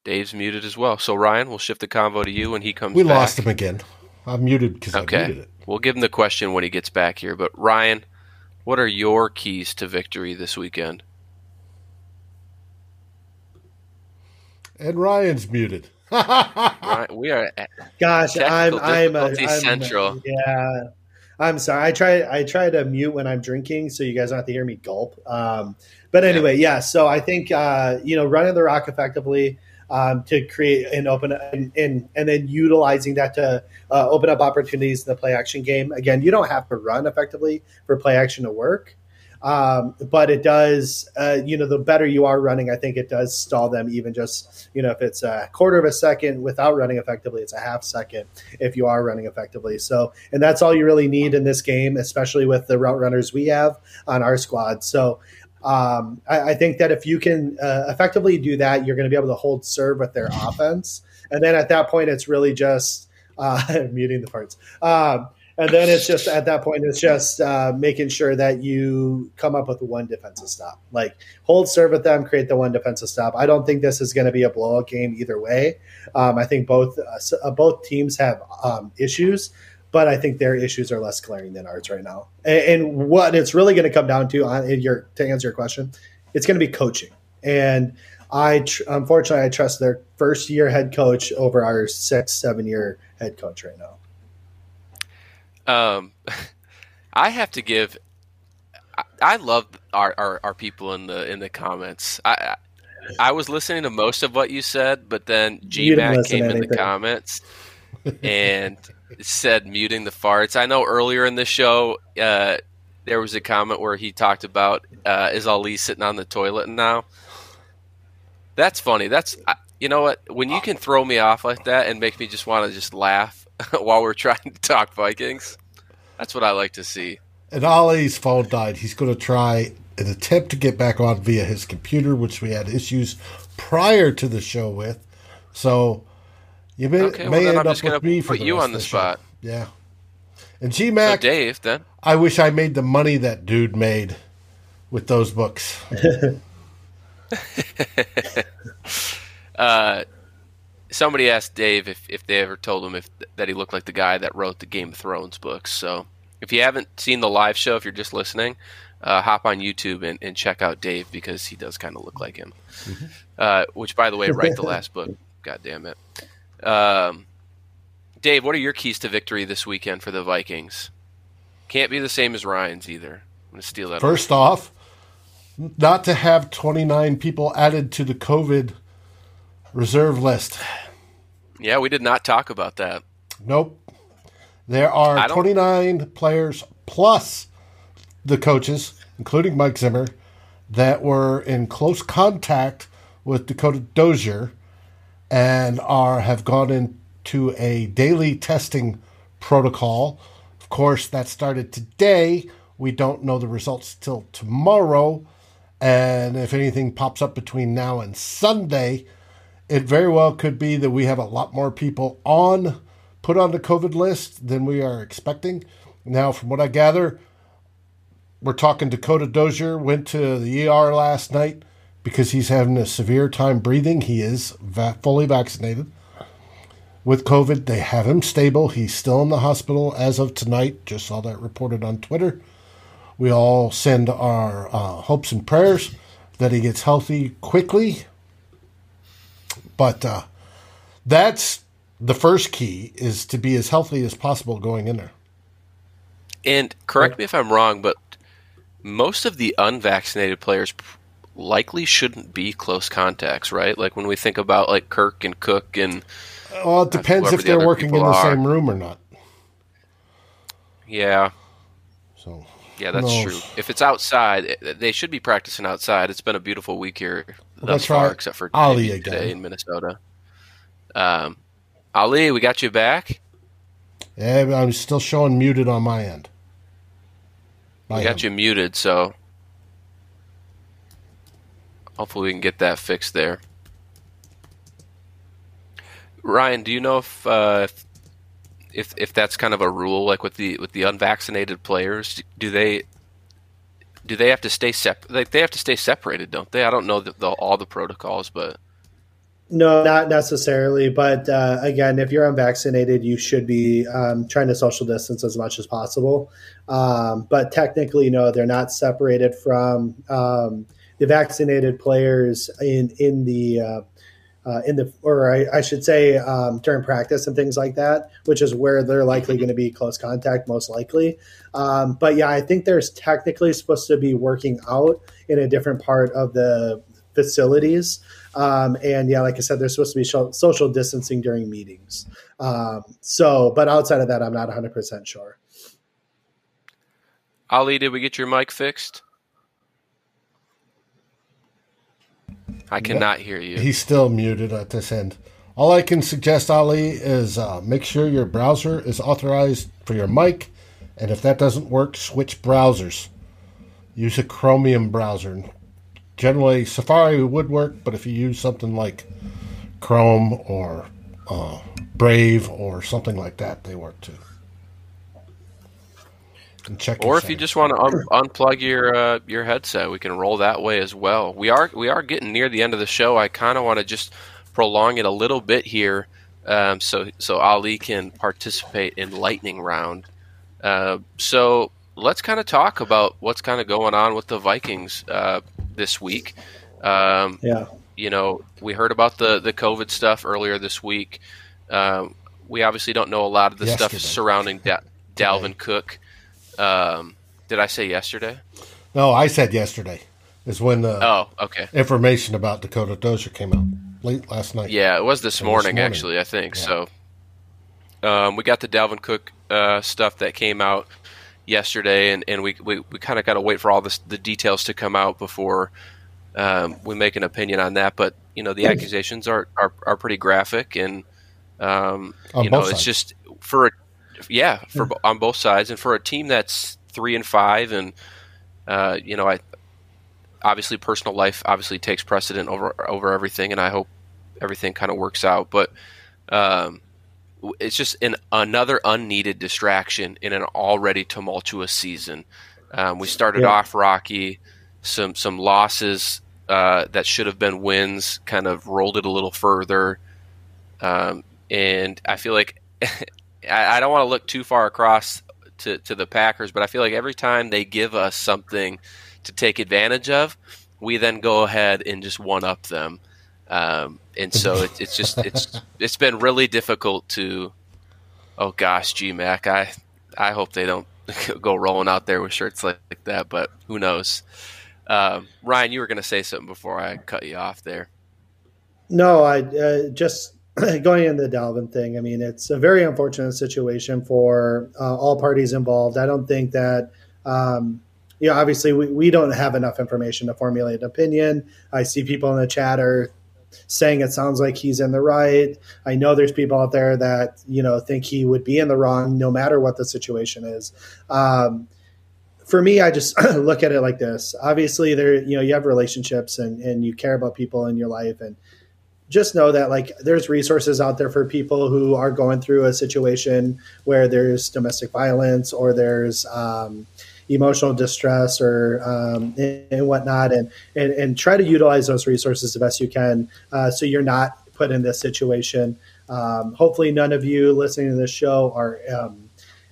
Dave's muted as well. So Ryan, we'll shift the convo to you when he comes. Back. We back. lost him again. I'm muted because I Okay. muted it. We'll give him the question when he gets back here. But Ryan, what are your keys to victory this weekend? And Ryan's muted. Ryan, we are at, Gosh, I'm I'm, a, I'm central. Yeah, I'm sorry. I try I try to mute when I'm drinking, so you guys don't have to hear me gulp. Um, but anyway, yeah. So I think uh, you know running the rock effectively um, to create and open and, and and then utilizing that to uh, open up opportunities in the play action game. Again, you don't have to run effectively for play action to work. Um, but it does, uh, you know, the better you are running, I think it does stall them even just, you know, if it's a quarter of a second without running effectively, it's a half second if you are running effectively. So, and that's all you really need in this game, especially with the route runners we have on our squad. So, um, I, I think that if you can uh, effectively do that, you're going to be able to hold serve with their offense. And then at that point, it's really just uh, [laughs] muting the parts. Um, and then it's just at that point, it's just uh, making sure that you come up with one defensive stop. Like hold serve with them, create the one defensive stop. I don't think this is going to be a blowout game either way. Um, I think both uh, both teams have um, issues, but I think their issues are less glaring than ours right now. And, and what it's really going to come down to, on your to answer your question, it's going to be coaching. And I tr- unfortunately I trust their first year head coach over our six seven year head coach right now. Um, [laughs] I have to give. I, I love our, our, our people in the in the comments. I, I was listening to most of what you said, but then GMAC came in the comments [laughs] and said muting the farts. I know earlier in the show uh, there was a comment where he talked about uh, is Ali sitting on the toilet now. That's funny. That's you know what when you can throw me off like that and make me just want to just laugh [laughs] while we're trying to talk Vikings. That's what I like to see. And Ali's phone died. He's going to try an attempt to get back on via his computer, which we had issues prior to the show with. So you may, Okay, may then end I'm up with me for put the you on the show. spot. Yeah. And So GMAC, Dave, then I wish I made the money that dude made with those books. [laughs] uh, somebody asked Dave if, if they ever told him if that he looked like the guy that wrote the Game of Thrones books. So if you haven't seen the live show, if you're just listening, uh, hop on YouTube and, and check out Dave because he does kind of look like him. Uh, which, by the way, write the last book. God damn it. Um, Dave, what are your keys to victory this weekend for the Vikings? Can't be the same as Ryan's either. I'm going to steal that. First off, not to have 29 people added to the COVID reserve list. Yeah, we did not talk about that. Nope. There are 29 players plus the coaches, including Mike Zimmer, that were in close contact with Dakota Dozier and are have gone into a daily testing protocol. Of course, that started today. We don't know the results till tomorrow. And if anything pops up between now and Sunday, it very well could be that we have a lot more people on put on the COVID list than we are expecting. Now, from what I gather, we're talking Dakota Dozier went to the ER last night because he's having a severe time breathing. He is va- fully vaccinated with COVID. They have him stable. He's still in the hospital as of tonight. Just saw that reported on Twitter. We all send our uh, hopes and prayers that he gets healthy quickly. But uh, that's the first key is to be as healthy as possible going in there. And correct me if I'm wrong, but most of the unvaccinated players likely shouldn't be close contacts, right? Like when we think about like Kirk and Cook and Well, it depends if the they're working in the are. same room or not. yeah, So yeah, that's true. If it's outside, they should be practicing outside. It's been a beautiful week here thus that's far, right. except for Ali again. today in Minnesota. Um, Ali, we got you back. yeah, I'm still showing muted on my end. We By got him. you muted, so hopefully we can get that fixed there. Ryan, do you know if uh, if if that's kind of a rule, like with the with the unvaccinated players, do they do they have to stay sep- like they have to stay separated, don't they? I don't know the, the, all the protocols, but no, not necessarily. But uh, again, if you're unvaccinated, you should be um, trying to social distance as much as possible. Um, but technically, no, they're not separated from um, the vaccinated players in in the uh, uh, in the or I, I should say um, during practice and things like that, which is where they're likely going to be close contact, most likely. Um, but yeah, I think there's technically supposed to be working out in a different part of the facilities. Um, and yeah, like I said, there's supposed to be social distancing during meetings. Um, so, but outside of that, I'm not 100% sure. Ali, did we get your mic fixed? I cannot hear you. He's still muted at this end. All I can suggest, Ali, is uh, make sure your browser is authorized for your mic, and if that doesn't work, switch browsers. Use a Chromium browser. Generally, Safari would work, but if you use something like Chrome or uh, Brave or something like that, they work too and check. Or if you just want to un- unplug your uh, your headset, we can roll that way as well. We are we are getting near the end of the show. I kind of want to just prolong it a little bit here, um, so so Ali can participate in lightning round. Uh, so let's kind of talk about what's kind of going on with the Vikings uh, this week. Um, yeah, you know, we heard about the the COVID stuff earlier this week. Um, we obviously don't know a lot of the Yesterday. stuff surrounding da- [laughs] Dalvin Cook. Um, did I say yesterday? No, I said yesterday. Is when the oh okay information about Dakota Dozier came out late last night. Yeah, it was this, morning, this morning, actually. I think yeah. so. Um, we got the Dalvin Cook uh, stuff that came out yesterday, and, and we we, we kind of got to wait for all this, the details to come out before um, we make an opinion on that. But you know, the accusations are, are, are pretty graphic, and um, you know, it's just for a yeah, for on both sides, and for a team that's three and five, and uh, you know, I obviously personal life obviously takes precedent over over everything, and I hope everything kind of works out. But um, it's just an another unneeded distraction in an already tumultuous season. Um, we started yeah. off rocky, some some losses uh, that should have been wins kind of rolled it a little further, um, and I feel like [laughs] I, I don't want to look too far across to, to the Packers, but I feel like every time they give us something to take advantage of, we then go ahead and just one up them. Um, and so it, it's just it's [laughs] it's been really difficult to. Oh gosh, GMAC, I I hope they don't [laughs] go rolling out there with shirts like, like that, but who knows? Um, Ryan, you were going to say something before I cut you off there. No, I uh, just [clears throat] going into the Dalvin thing, I mean, it's a very unfortunate situation for uh, all parties involved. I don't think that, um, you know, obviously we, we don't have enough information to formulate an opinion. I see people in the chat are saying it sounds like he's in the right. I know there's people out there that, you know, think he would be in the wrong no matter what the situation is. Um, for me, I just [clears throat] look at it like this. Obviously, there, you know, you have relationships and, and you care about people in your life and, just know that like there's resources out there for people who are going through a situation where there's domestic violence or there's um, emotional distress or um, and, and, whatnot and, and, and try to utilize those resources the best you can uh, so you're not put in this situation. Um, hopefully none of you listening to this show are um,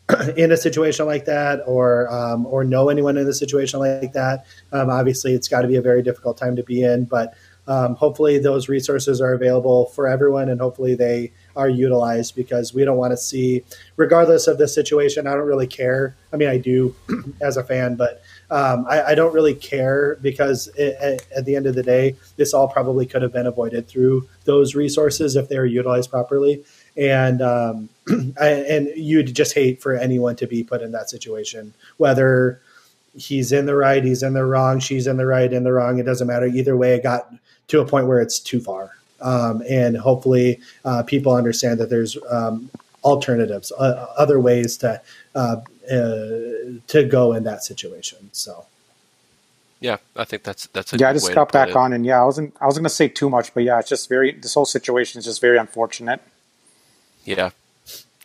[clears throat] in a situation like that or um, or know anyone in a situation like that. Um, obviously it's got to be a very difficult time to be in but um, hopefully those resources are available for everyone and hopefully they are utilized because we don't want to see regardless of the situation i don't really care. I mean i do [clears throat] as a fan but um, I, I, don't really care because it, at, at, the end of the day this all probably could have been avoided through those resources if they were utilized properly. And um, [clears throat] I, and you'd just hate for anyone to be put in that situation whether he's in the right he's in the wrong she's in the right in the wrong it doesn't matter. Either way it got to a point where it's too far. Um, and hopefully, uh, people understand that there's um, alternatives, uh, other ways to uh, uh to go in that situation. So, Yeah, I think that's that's a yeah. I just way got back it. on, and yeah, I wasn't I wasn't gonna say too much, but yeah, it's just very this whole situation is just very unfortunate. Yeah.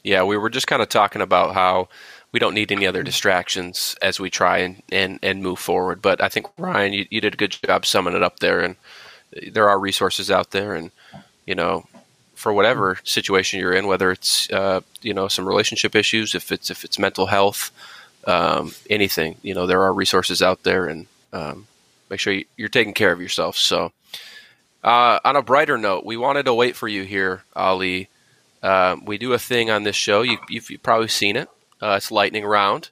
Yeah, we were just kind of talking about how we don't need any other distractions as we try and, and, and move forward. But I think, Ryan, you, you did a good job summing it up there. And there are resources out there. And, you know, for whatever situation you're in, whether it's, uh, you know, some relationship issues, if it's, if it's mental health, um, anything, you know, there are resources out there. And um, make sure you, you're taking care of yourself. So, uh, on a brighter note, we wanted to wait for you here, Ali. Um, we do a thing on this show. You, you've, you've probably seen it. Uh, it's lightning round,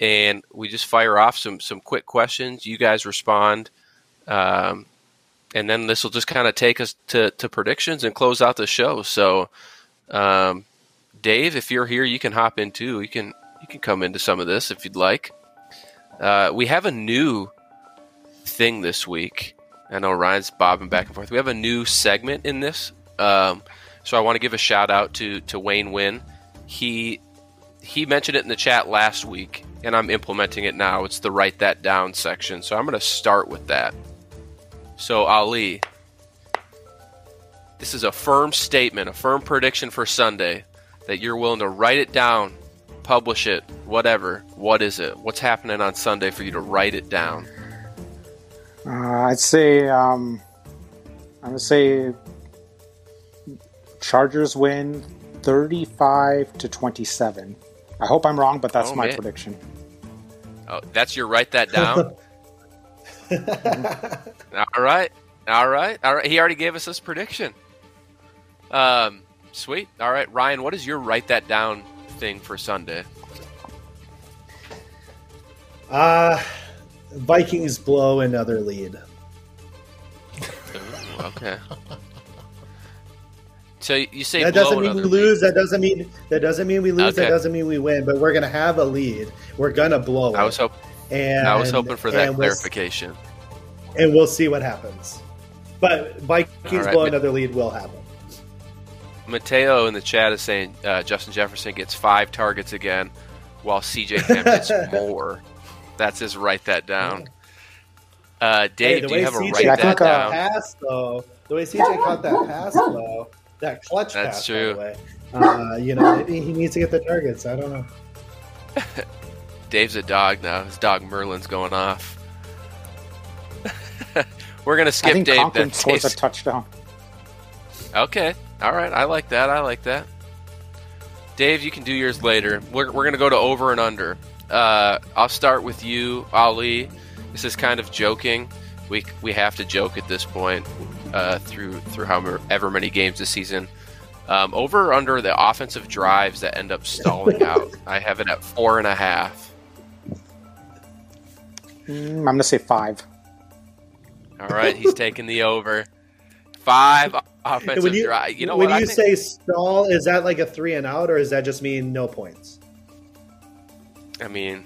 and we just fire off some some quick questions. You guys respond, um, and then this will just kind of take us to, to predictions and close out the show. So, um, Dave, if you're here, you can hop in too. You can you can come into some of this if you'd like. Uh, we have a new thing this week. I know Ryan's bobbing back and forth. We have a new segment in this. Um, so I want to give a shout out to to Wayne Wynn. He he mentioned it in the chat last week, and I'm implementing it now. It's the write that down section. So I'm going to start with that. So Ali, this is a firm statement, a firm prediction for Sunday that you're willing to write it down, publish it, whatever. What is it? What's happening on Sunday for you to write it down? Uh, I'd say um, I'm gonna say Chargers win 35 to 27. I hope I'm wrong, but that's Oh, my man. prediction. Oh, that's your write that down. [laughs] [laughs] all right, all right, all right. He already gave us this prediction. Um, sweet. All right, Ryan, what is your write that down thing for Sunday? Uh, Vikings blow another lead. Ooh, okay. So you say That blow doesn't mean we lose. That doesn't mean that doesn't mean we lose. That doesn't mean we win. But we're gonna have a lead. We're gonna blow lead? it. I was hope and I was hoping for that and we'll, clarification. and we'll see what happens. But Vikings right, blow another lead will happen. Mateo in the chat is saying uh, Justin Jefferson gets five targets again, while CJ Ham gets [laughs] more. That's his write that down. Uh, Dave, the do you have a CJ write that down? pass though, the way CJ caught that pass though, that clutch That's pass. true. By the way, uh, you know, maybe he needs to get the targets. I don't know. [laughs] Dave's a dog now. His dog Merlin's going off. [laughs] We're gonna I skip think Dave. Conklin Then. scores a touchdown. Okay. All right. I like that. I like that. Dave, you can do yours later. We're, we're going to go to over and under. Uh, I'll start with you, Ali. This is kind of joking. We, we have to joke at this point uh, through through however many games this season. Um, over or under the offensive drives that end up stalling [laughs] out. I have it at four and a half. Mm, I'm gonna say five. All right, he's taking the over. Five [laughs] offensive when you, drive. You know when what? I you think- say stall, is that like a three and out, or does that just mean no points? I mean,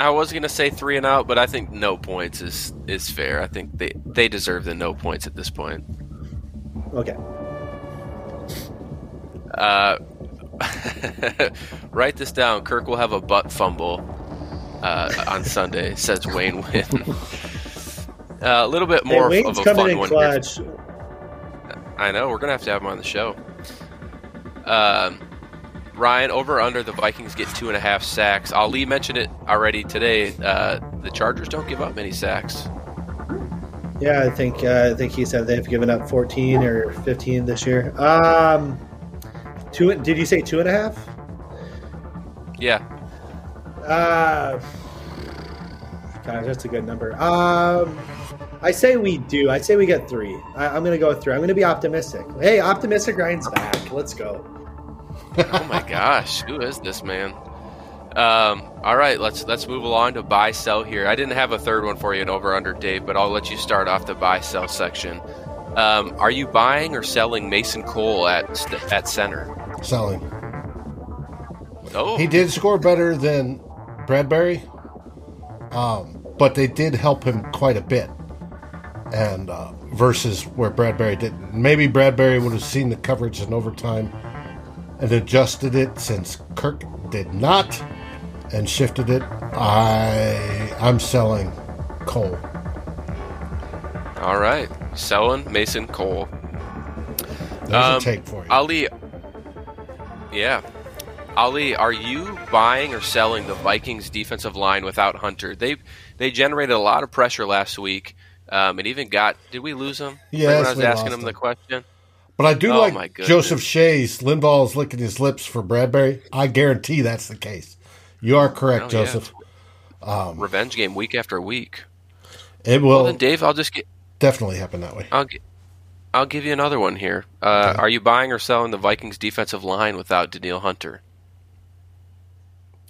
I was gonna say three and out, but I think no points is is fair. I think they they deserve the no points at this point. Okay. Uh, [laughs] write this down. Kirk will have a butt fumble uh, on Sunday. Says Wayne Wynn. [laughs] Uh, a little bit more Wayne's of a fun in one. here. I know we're gonna have to have him on the show. Um, Ryan, over or under the Vikings get two and a half sacks. Ali mentioned it already today. Uh, the Chargers don't give up many sacks. Yeah, I think uh, I think he said they've given up 14 or 15 this year. Um, two. Did you say two and a half? Yeah, Uh, gosh, that's a good number. Um, I say we do. I say we get three. I, I'm going to go with three. I'm going to be optimistic. Hey, optimistic Ryan's back. Let's go. [laughs] oh my gosh, who is this man? Um, all right, let's let's move along to buy sell here. I didn't have a third one for you in over under Dave, but I'll let you start off the buy sell section. Um, are you buying or selling Mason Cole at at center? Selling. Oh, He did score better than Bradbury, um, but they did help him quite a bit. And uh, versus where Bradbury didn't. Maybe Bradbury would have seen the coverage in overtime and adjusted it since Kirk did not. and shifted it, I I'm selling Cole. All right, selling Mason Cole. There's Um, a take for you. Ali, yeah. Ali, are you buying or selling the Vikings defensive line without Hunter? They they generated a lot of pressure last week, um, and even got. Did we lose him? Yes, when I was asking him him. the question. But I do Oh, like. Joseph Shays. Linval is licking his lips for Bradbury. I guarantee that's the case. You are correct, Oh, yeah. Joseph. Revenge game week after week. It Well, will then, Dave, I'll just get. definitely happen that way. I'll gi- I'll give you another one here. Uh, Are you buying or selling the Vikings defensive line without Danielle Hunter?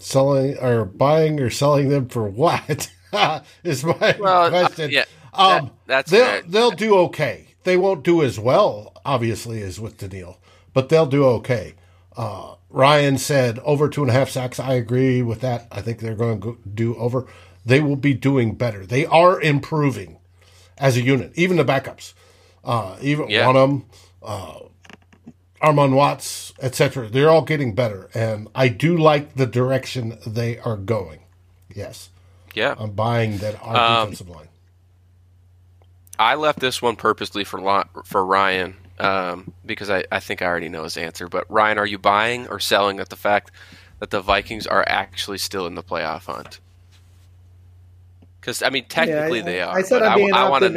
Selling or buying or selling them for what? [laughs] is my Well, uh, question. yeah, um, that- that's they'll they'll do okay. They won't do as well, obviously, as with Danielle, but they'll do okay. Uh, Ryan said over two and a half sacks. I agree with that. I think they're going to do over. They will be doing better. They are improving as a unit. Even the backups, uh, even Yeah. one of them, uh, Armon Watts, etc. They're all getting better, and I do like the direction they are going. Yes, Yeah. I'm buying that our Um, defensive line. I left this one purposely for for Ryan um, because I, I think I already know his answer. But Ryan, are you buying or selling at the fact that the Vikings are actually still in the playoff hunt? Because I mean, technically Yeah, I- they are. I said I'm being I, want to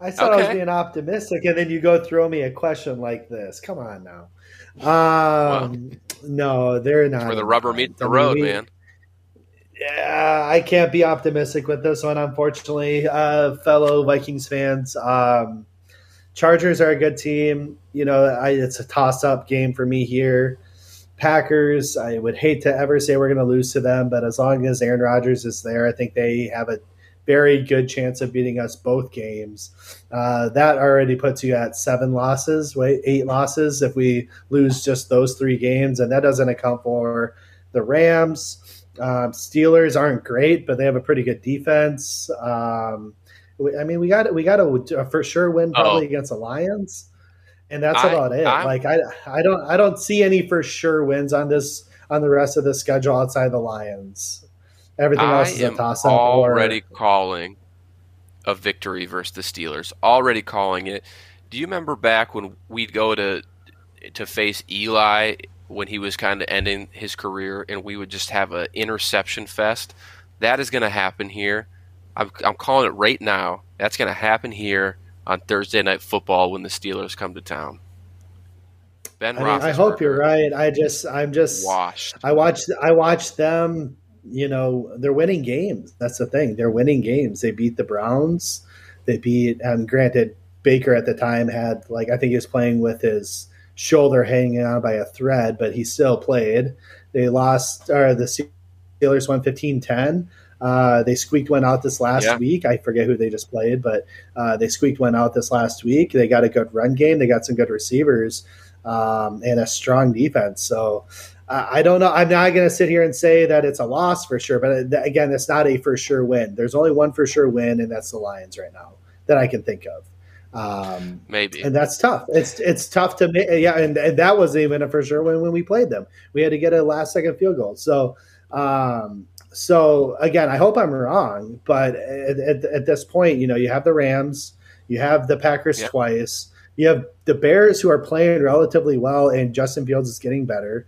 I said I was being optimistic, and then you go throw me a question like this. Come on now. Um, no, they're not. Where the rubber meets the I mean, road, we- man. Yeah, I can't be optimistic with this one, unfortunately, uh, fellow Vikings fans. Um, Chargers are a good team. You know, I, it's a toss-up game for me here. Packers, I would hate to ever say we're going to lose to them, but as long as Aaron Rodgers is there, I think they have a very good chance of beating us both games. Uh, that already puts you at seven losses, wait, eight losses if we lose just those three games, and that doesn't account for the Rams. Um, Steelers aren't great, but they have a pretty good defense. Um, I mean, we got we got a, a for sure win probably Oh. against the Lions, and that's I- about it. I'm- like I I don't I don't see any for sure wins on this on the rest of the schedule outside the Lions. Everything I else is a toss up. or- already calling a victory versus the Steelers. Already calling it. Do you remember back when we'd go to to face Eli when he was kind of ending his career, and we would just have an interception fest? That is going to happen here. I'm, I'm calling it right now. That's going to happen here on Thursday Night Football when the Steelers come to town. Ben I, mean, I hope you're right. I just I'm just Washed. I watched I watched them. You know, they're winning games. That's the thing. They're winning games. They beat the Browns. They beat. Um, granted, Baker at the time had like I think he was playing with his shoulder hanging on by a thread, but he still played. They lost. Or the Steelers won 15-10. Uh, they squeaked one out this last Yeah. week. I forget who they just played, but uh, they squeaked one out this last week. They got a good run game. They got some good receivers um, and a strong defense. So I I don't know. I'm not going to sit here and say that it's a loss for sure, but uh, again, it's not a for sure win. There's only one for sure win, and that's the Lions right now that I can think of. Um, Maybe. and that's tough. It's it's tough to make. Yeah, and, and that was even a for sure win when we played them. We had to get a last second field goal. So, um, so again, I hope I'm wrong, but at, at, at this point, you know, you have the Rams, you have the Packers twice, you have the Bears who are playing relatively well, and Justin Fields is getting better.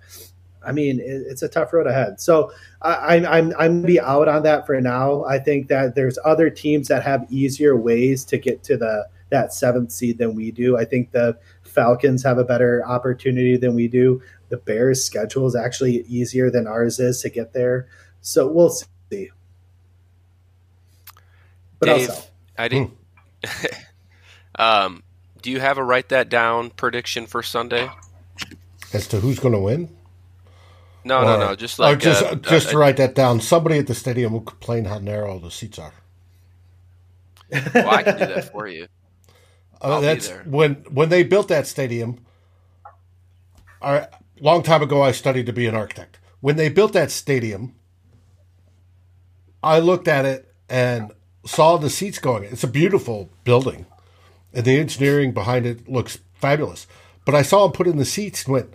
I mean, it, it's a tough road ahead. So I, I'm I'm I'm gonna be out on that for now. I think that there's other teams that have easier ways to get to the that seventh seed than we do. I think the Falcons have a better opportunity than we do. The Bears' schedule is actually easier than ours is to get there. So we'll see. But Dave, also, I did. [laughs] um, do you have a write that down prediction for Sunday? As to who's going to win? No, no, Or- no. Just or like just uh, just uh, to write that down. Somebody at the stadium will complain how narrow the seats are. well, I can do that for you. Uh, that's when when they built that stadium. A long time ago, I studied to be an architect. When they built that stadium, I looked at it and saw the seats going. It's a beautiful building, and the engineering behind it looks fabulous. But I saw them put in the seats and went,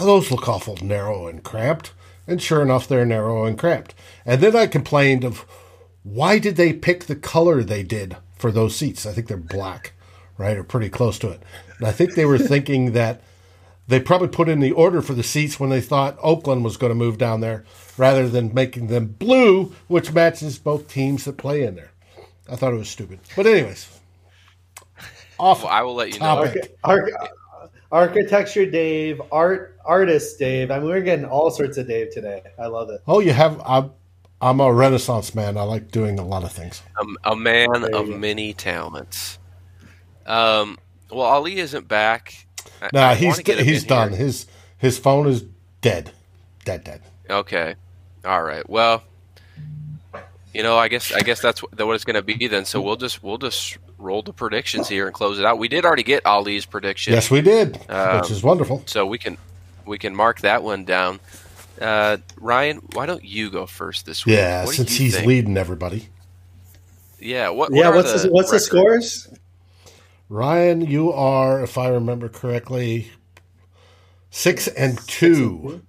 those look awful narrow and cramped. And sure enough, they're narrow and cramped. And then I complained of why did they pick the color they did for those seats? I think they're black, right? Or pretty close to it. And I think they were [laughs] thinking that they probably put in the order for the seats when they thought Oakland was going to move down there rather than making them blue, which matches both teams that play in there. I thought it was stupid. But, anyways, awful. Well, I will let you know. topic. Arch- architecture Dave, art artist Dave. I mean, we're getting all sorts of Dave today. I love it. Oh, you have. I'm, I'm a Renaissance man. I like doing a lot of things. A, a man There you of go. many talents. Um, well, Ali isn't back. I- Nah, he's wanna get him he's done. here. His his phone is dead, dead, dead. Okay. All right. Well, you know, I guess I guess that's what what it's going to be then. So we'll just we'll just roll the predictions here and close it out. We did already get Ali's prediction, Yes, we did, Um, which is wonderful. so we can we can mark that one down. Uh, Ryan, why don't you go first this week? Yeah, What since he's think? leading everybody. Yeah. What? yeah, what are what's the, what's the scores? Ryan, you are, if I remember correctly, six and two.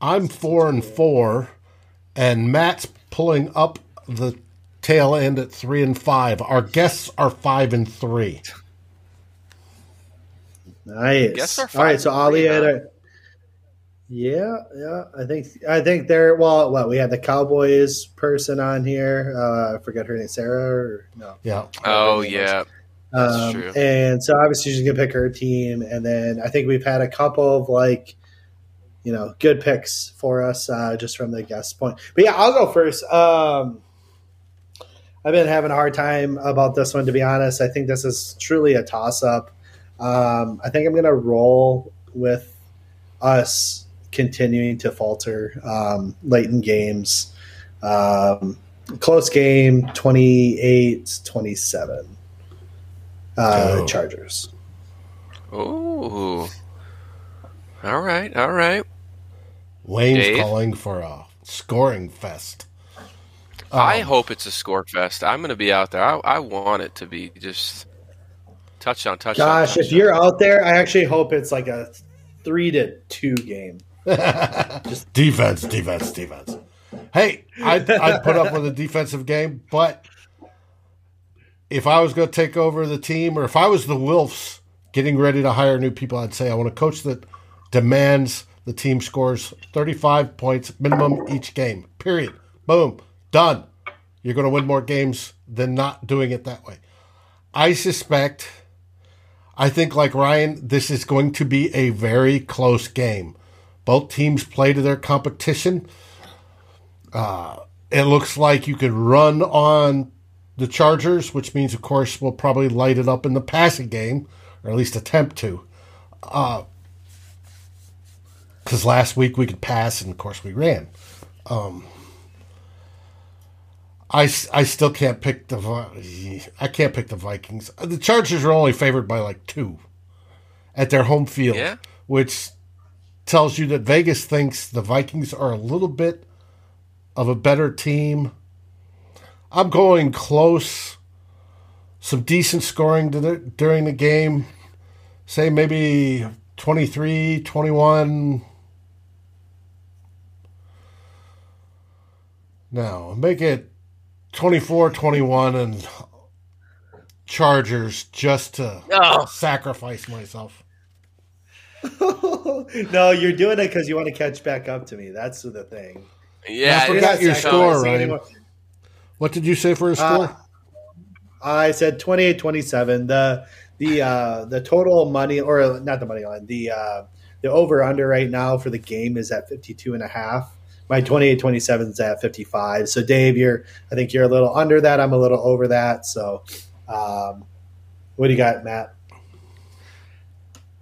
I'm four and four, and Matt's pulling up the tail end at three and five. Our guests are five and three. Nice. Guess our All right, so and Ali had a. Yeah, yeah. I think I think they're well. What we had the Cowboys person on here. Uh, I forget her name, Sarah. Or, no. Yeah, Oh Her name was- yeah. That's Um, true. And so obviously she's gonna pick her team, and then I think we've had a couple of like, you know, good picks for us uh, just from the guest point. But yeah, I'll go first. Um, I've been having a hard time about this one to be honest. I think this is truly a toss up. Um, I think I'm gonna roll with us continuing to falter um, late in games. Um, close game 28 27 uh, Oh. Chargers. Ooh. All right. All right. Wayne's Dave? calling for a scoring fest. I Um, hope it's a score fest. I'm going to be out there. I, I want it to be just touchdown, touchdown. Gosh, if you're out there, I actually hope it's like a three to two game. [laughs] Just defense, defense, defense. Hey, I'd, I'd put up with a defensive game, but if I was going to take over the team, or if I was the Wilfs getting ready to hire new people, I'd say I want a coach that demands the team scores 35 points minimum each game. Period. Boom. Done. You're going to win more games than not doing it that way. I suspect, I think, like Ryan, this is going to be a very close game. Both teams play to their competition. Uh, it looks like you could run on the Chargers, which means, of course, we'll probably light it up in the passing game, or at least attempt to. Because last week we could pass, and of course we ran. Um, I, I still can't pick the I can't pick the Vikings. Uh, the Chargers are only favored by like two at their home field, Yeah. which tells you that Vegas thinks the Vikings are a little bit of a better team. I'm going close. Some decent scoring to the, during the game. Say maybe 23, 21. No, make it 24, 21 and Chargers just to Oh. sacrifice myself. [laughs] no, you're doing it because you want to catch back up to me. That's the thing. Yeah, I forgot your score, sacrificing Ryan. What did you say for a Uh, score? I said 28-27. The the uh, the total money or not the money line. The uh, the over under right now for the game is at 52 and a half. My 28-27 is at 55. So Dave, you're I think you're a little under that. I'm a little over that. So um, what do you got, Matt?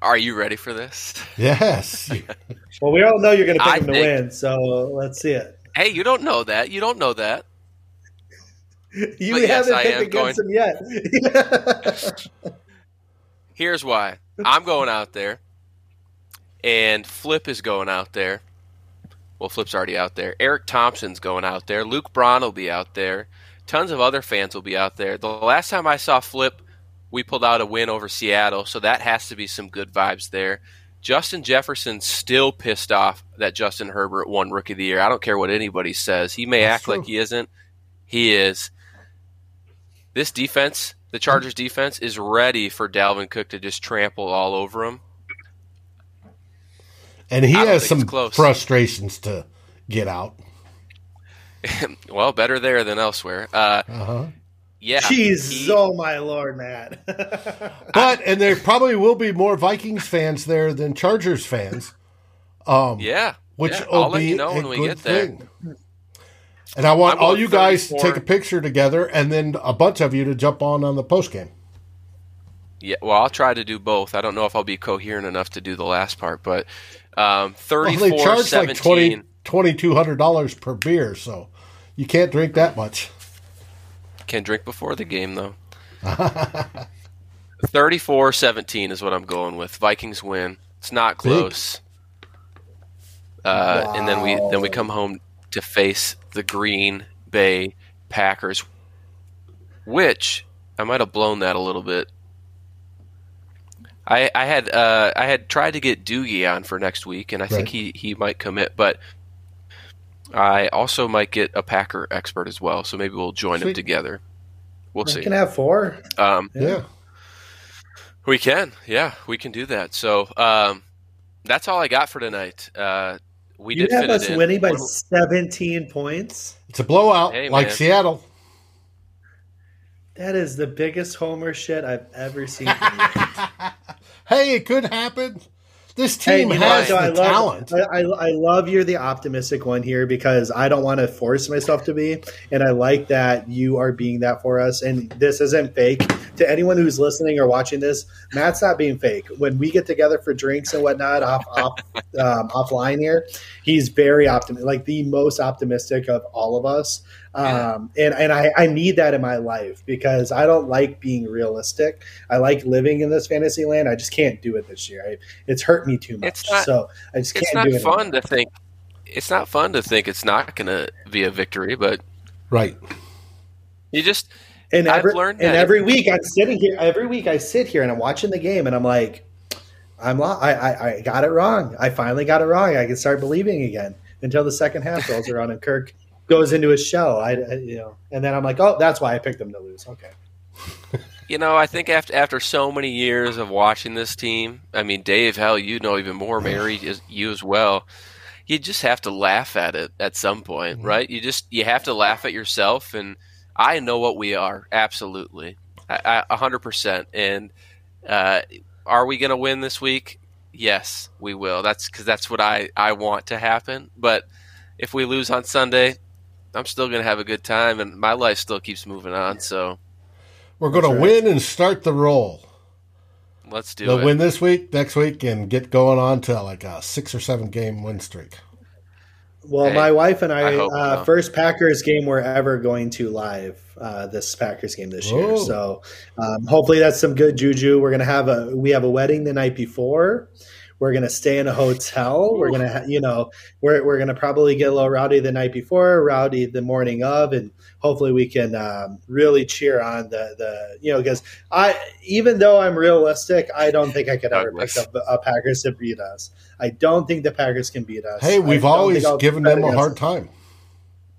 Are you ready for this? [laughs] yes. [laughs] Well, we all know you're going to pick I him to think- win. So let's see it. Hey, you don't know that. You don't know that. [laughs] You But haven't I picked am against him yet. Here's why. I'm going out there, and Flip is going out there. Well, Flip's already out there. Eric Thompson's going out there. Luke Braun will be out there. Tons of other fans will be out there. The last time I saw Flip, we pulled out a win over Seattle, so that has to be some good vibes there. Justin Jefferson's still pissed off that Justin Herbert won Rookie of the Year. I don't care what anybody says. He may That's act true. like he isn't. He is. This defense, the Chargers defense, is ready for Dalvin Cook to just trample all over him. And he has some close. frustrations to get out. [laughs] well, better there than elsewhere. Uh, Uh-huh. yeah, Jeez, he- oh my lord, Matt. [laughs] But and there probably will be more Vikings fans there than Chargers fans, yeah, which yeah, will I'll let be you know a when we good get there. thing. And I want I'm all going you guys to take a picture together, and then a bunch of you to jump on on the post game. Yeah, well, I'll try to do both. I don't know if I'll be coherent enough to do the last part, but um, Well, they charge 17. like twenty twenty two hundred dollars per beer, so you can't drink that much. Can drink before the game, though. [laughs] 34 17 is what I'm going with. Vikings win. It's not close. Uh, And then we then we come home to face the Green Bay Packers, which I might have blown that a little bit. I, I had uh, I had tried to get Doogie on for next week, and I think he, he might commit, but I also might get a Packer expert as well, so maybe we'll join them together. We'll I see. can have four. Um, Yeah. we can, yeah, we can do that. So um, that's all I got for tonight. Uh, we You did have us in. winning by 17 points. It's a blowout, Hey, like man. Seattle. That is the biggest homer shit I've ever seen. [laughs] Hey, it could happen. This team know, has so the I talent. I, I, I love you're the optimistic one here because I don't want to force myself to be, and I like that you are being that for us. And this isn't fake. To anyone who's listening or watching this, Matt's not being fake. When we get together for drinks and whatnot off off um, offline here, he's very optimistic, like the most optimistic of all of us. Um, and and I, I need that in my life because I don't like being realistic. I like living in this fantasy land. I just can't do it this year. I, it's hurt me too much. It's not- so I just can't It's not do it. fun anymore. to think. It's not fun to think it's not going to be a victory, but Right. you just And I've every, learned and that. every week I'm sitting here. Every week I sit here and I'm watching the game and I'm like, I'm lo- I, I I got it wrong. I finally got it wrong. I can start believing again until the second half rolls around and Kirk goes into his shell. I, I you know, and then I'm like, oh, that's why I picked them to lose. Okay. [laughs] You know, I think after after so many years of watching this team, I mean, Dave, hell, you know even more, Mary, [sighs] you as well. You just have to laugh at it at some point, right? You just you have to laugh at yourself, and I know what we are, absolutely, I- I- a hundred percent. And uh, are we going to win this week? Yes, we will. That's because that's what I I want to happen. But if we lose on Sunday, I'm still going to have a good time, and my life still keeps moving on. So We're going to right. win and start the roll. let's do They'll it. win this week, next week, and get going on to like a six or seven game win streak. Well, Hey, my wife and I, I uh, so. first Packers game we're ever going to live uh, this Packers game this year. Oh. So um, hopefully that's some good juju. We're gonna have a we have a wedding the night before. We're gonna stay in a hotel. We're gonna ha- you know we're we're gonna probably get a little rowdy the night before, rowdy the morning of, and hopefully we can um, really cheer on the the you know because I even though I'm realistic, I don't think I could ever pick up a, a Packers to beat us. I don't think the Packers can beat us. Hey, we've always given them a hard time.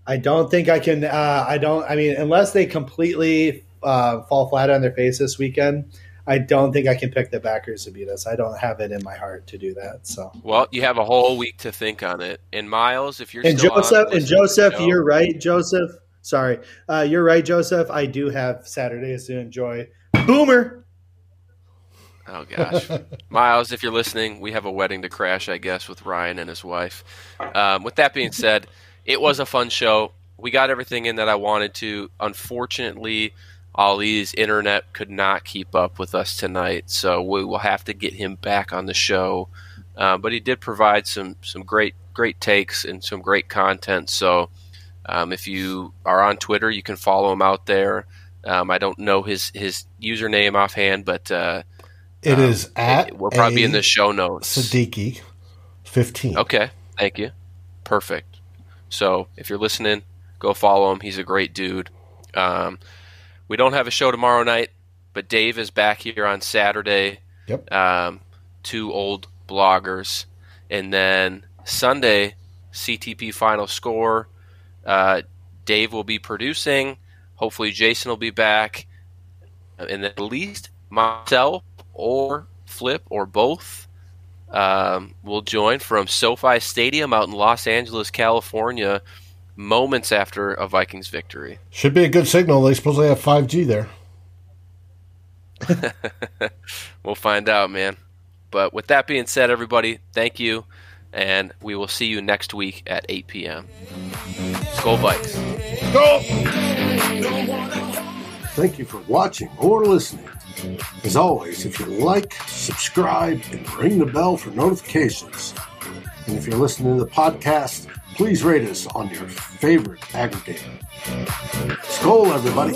I don't think I can. Uh, I don't. I mean, unless they completely uh, fall flat on their face this weekend, I don't think I can pick the Packers to beat us. I don't have it in my heart to do that. So, Well, you have a whole week to think on it. And Miles, if you're and still on, Joseph, and listening to the Joseph, show- you're right. Joseph, sorry, uh, you're right, Joseph. I do have Saturdays to enjoy. Boomer. Oh gosh, [laughs] Miles, if you're listening, we have a wedding to crash, I guess, with Ryan and his wife. Um, with that being said, it was a fun show. We got everything in that I wanted to. Unfortunately, Ali's internet could not keep up with us tonight, so we will have to get him back on the show. Uh, but he did provide some some great great takes and some great content. So um, if you are on Twitter, you can follow him out there. Um, I don't know his his username offhand, but uh, It um, is at we'll probably be in the show notes. Siddiqui, fifteen. Okay, thank you. Perfect. So if you're listening, go follow him. He's a great dude. Um, we don't have a show tomorrow night, but Dave is back here on Saturday. Yep. Um, two old bloggers, and then Sunday CTP final score. Uh, Dave will be producing. Hopefully, Jason will be back, and at least myself or Flip or both um, will join from SoFi Stadium out in Los Angeles, California, moments after a Vikings victory. Should be a good signal. They supposedly have 5G there. [laughs] we'll find out, man. But with that being said, everybody, thank you, and we will see you next week at 8 p.m. Skol Vikes. Go! Thank you for watching or listening. As always, if you like, subscribe, and ring the bell for notifications. And if you're listening to the podcast, please rate us on your favorite aggregator. Skol, everybody.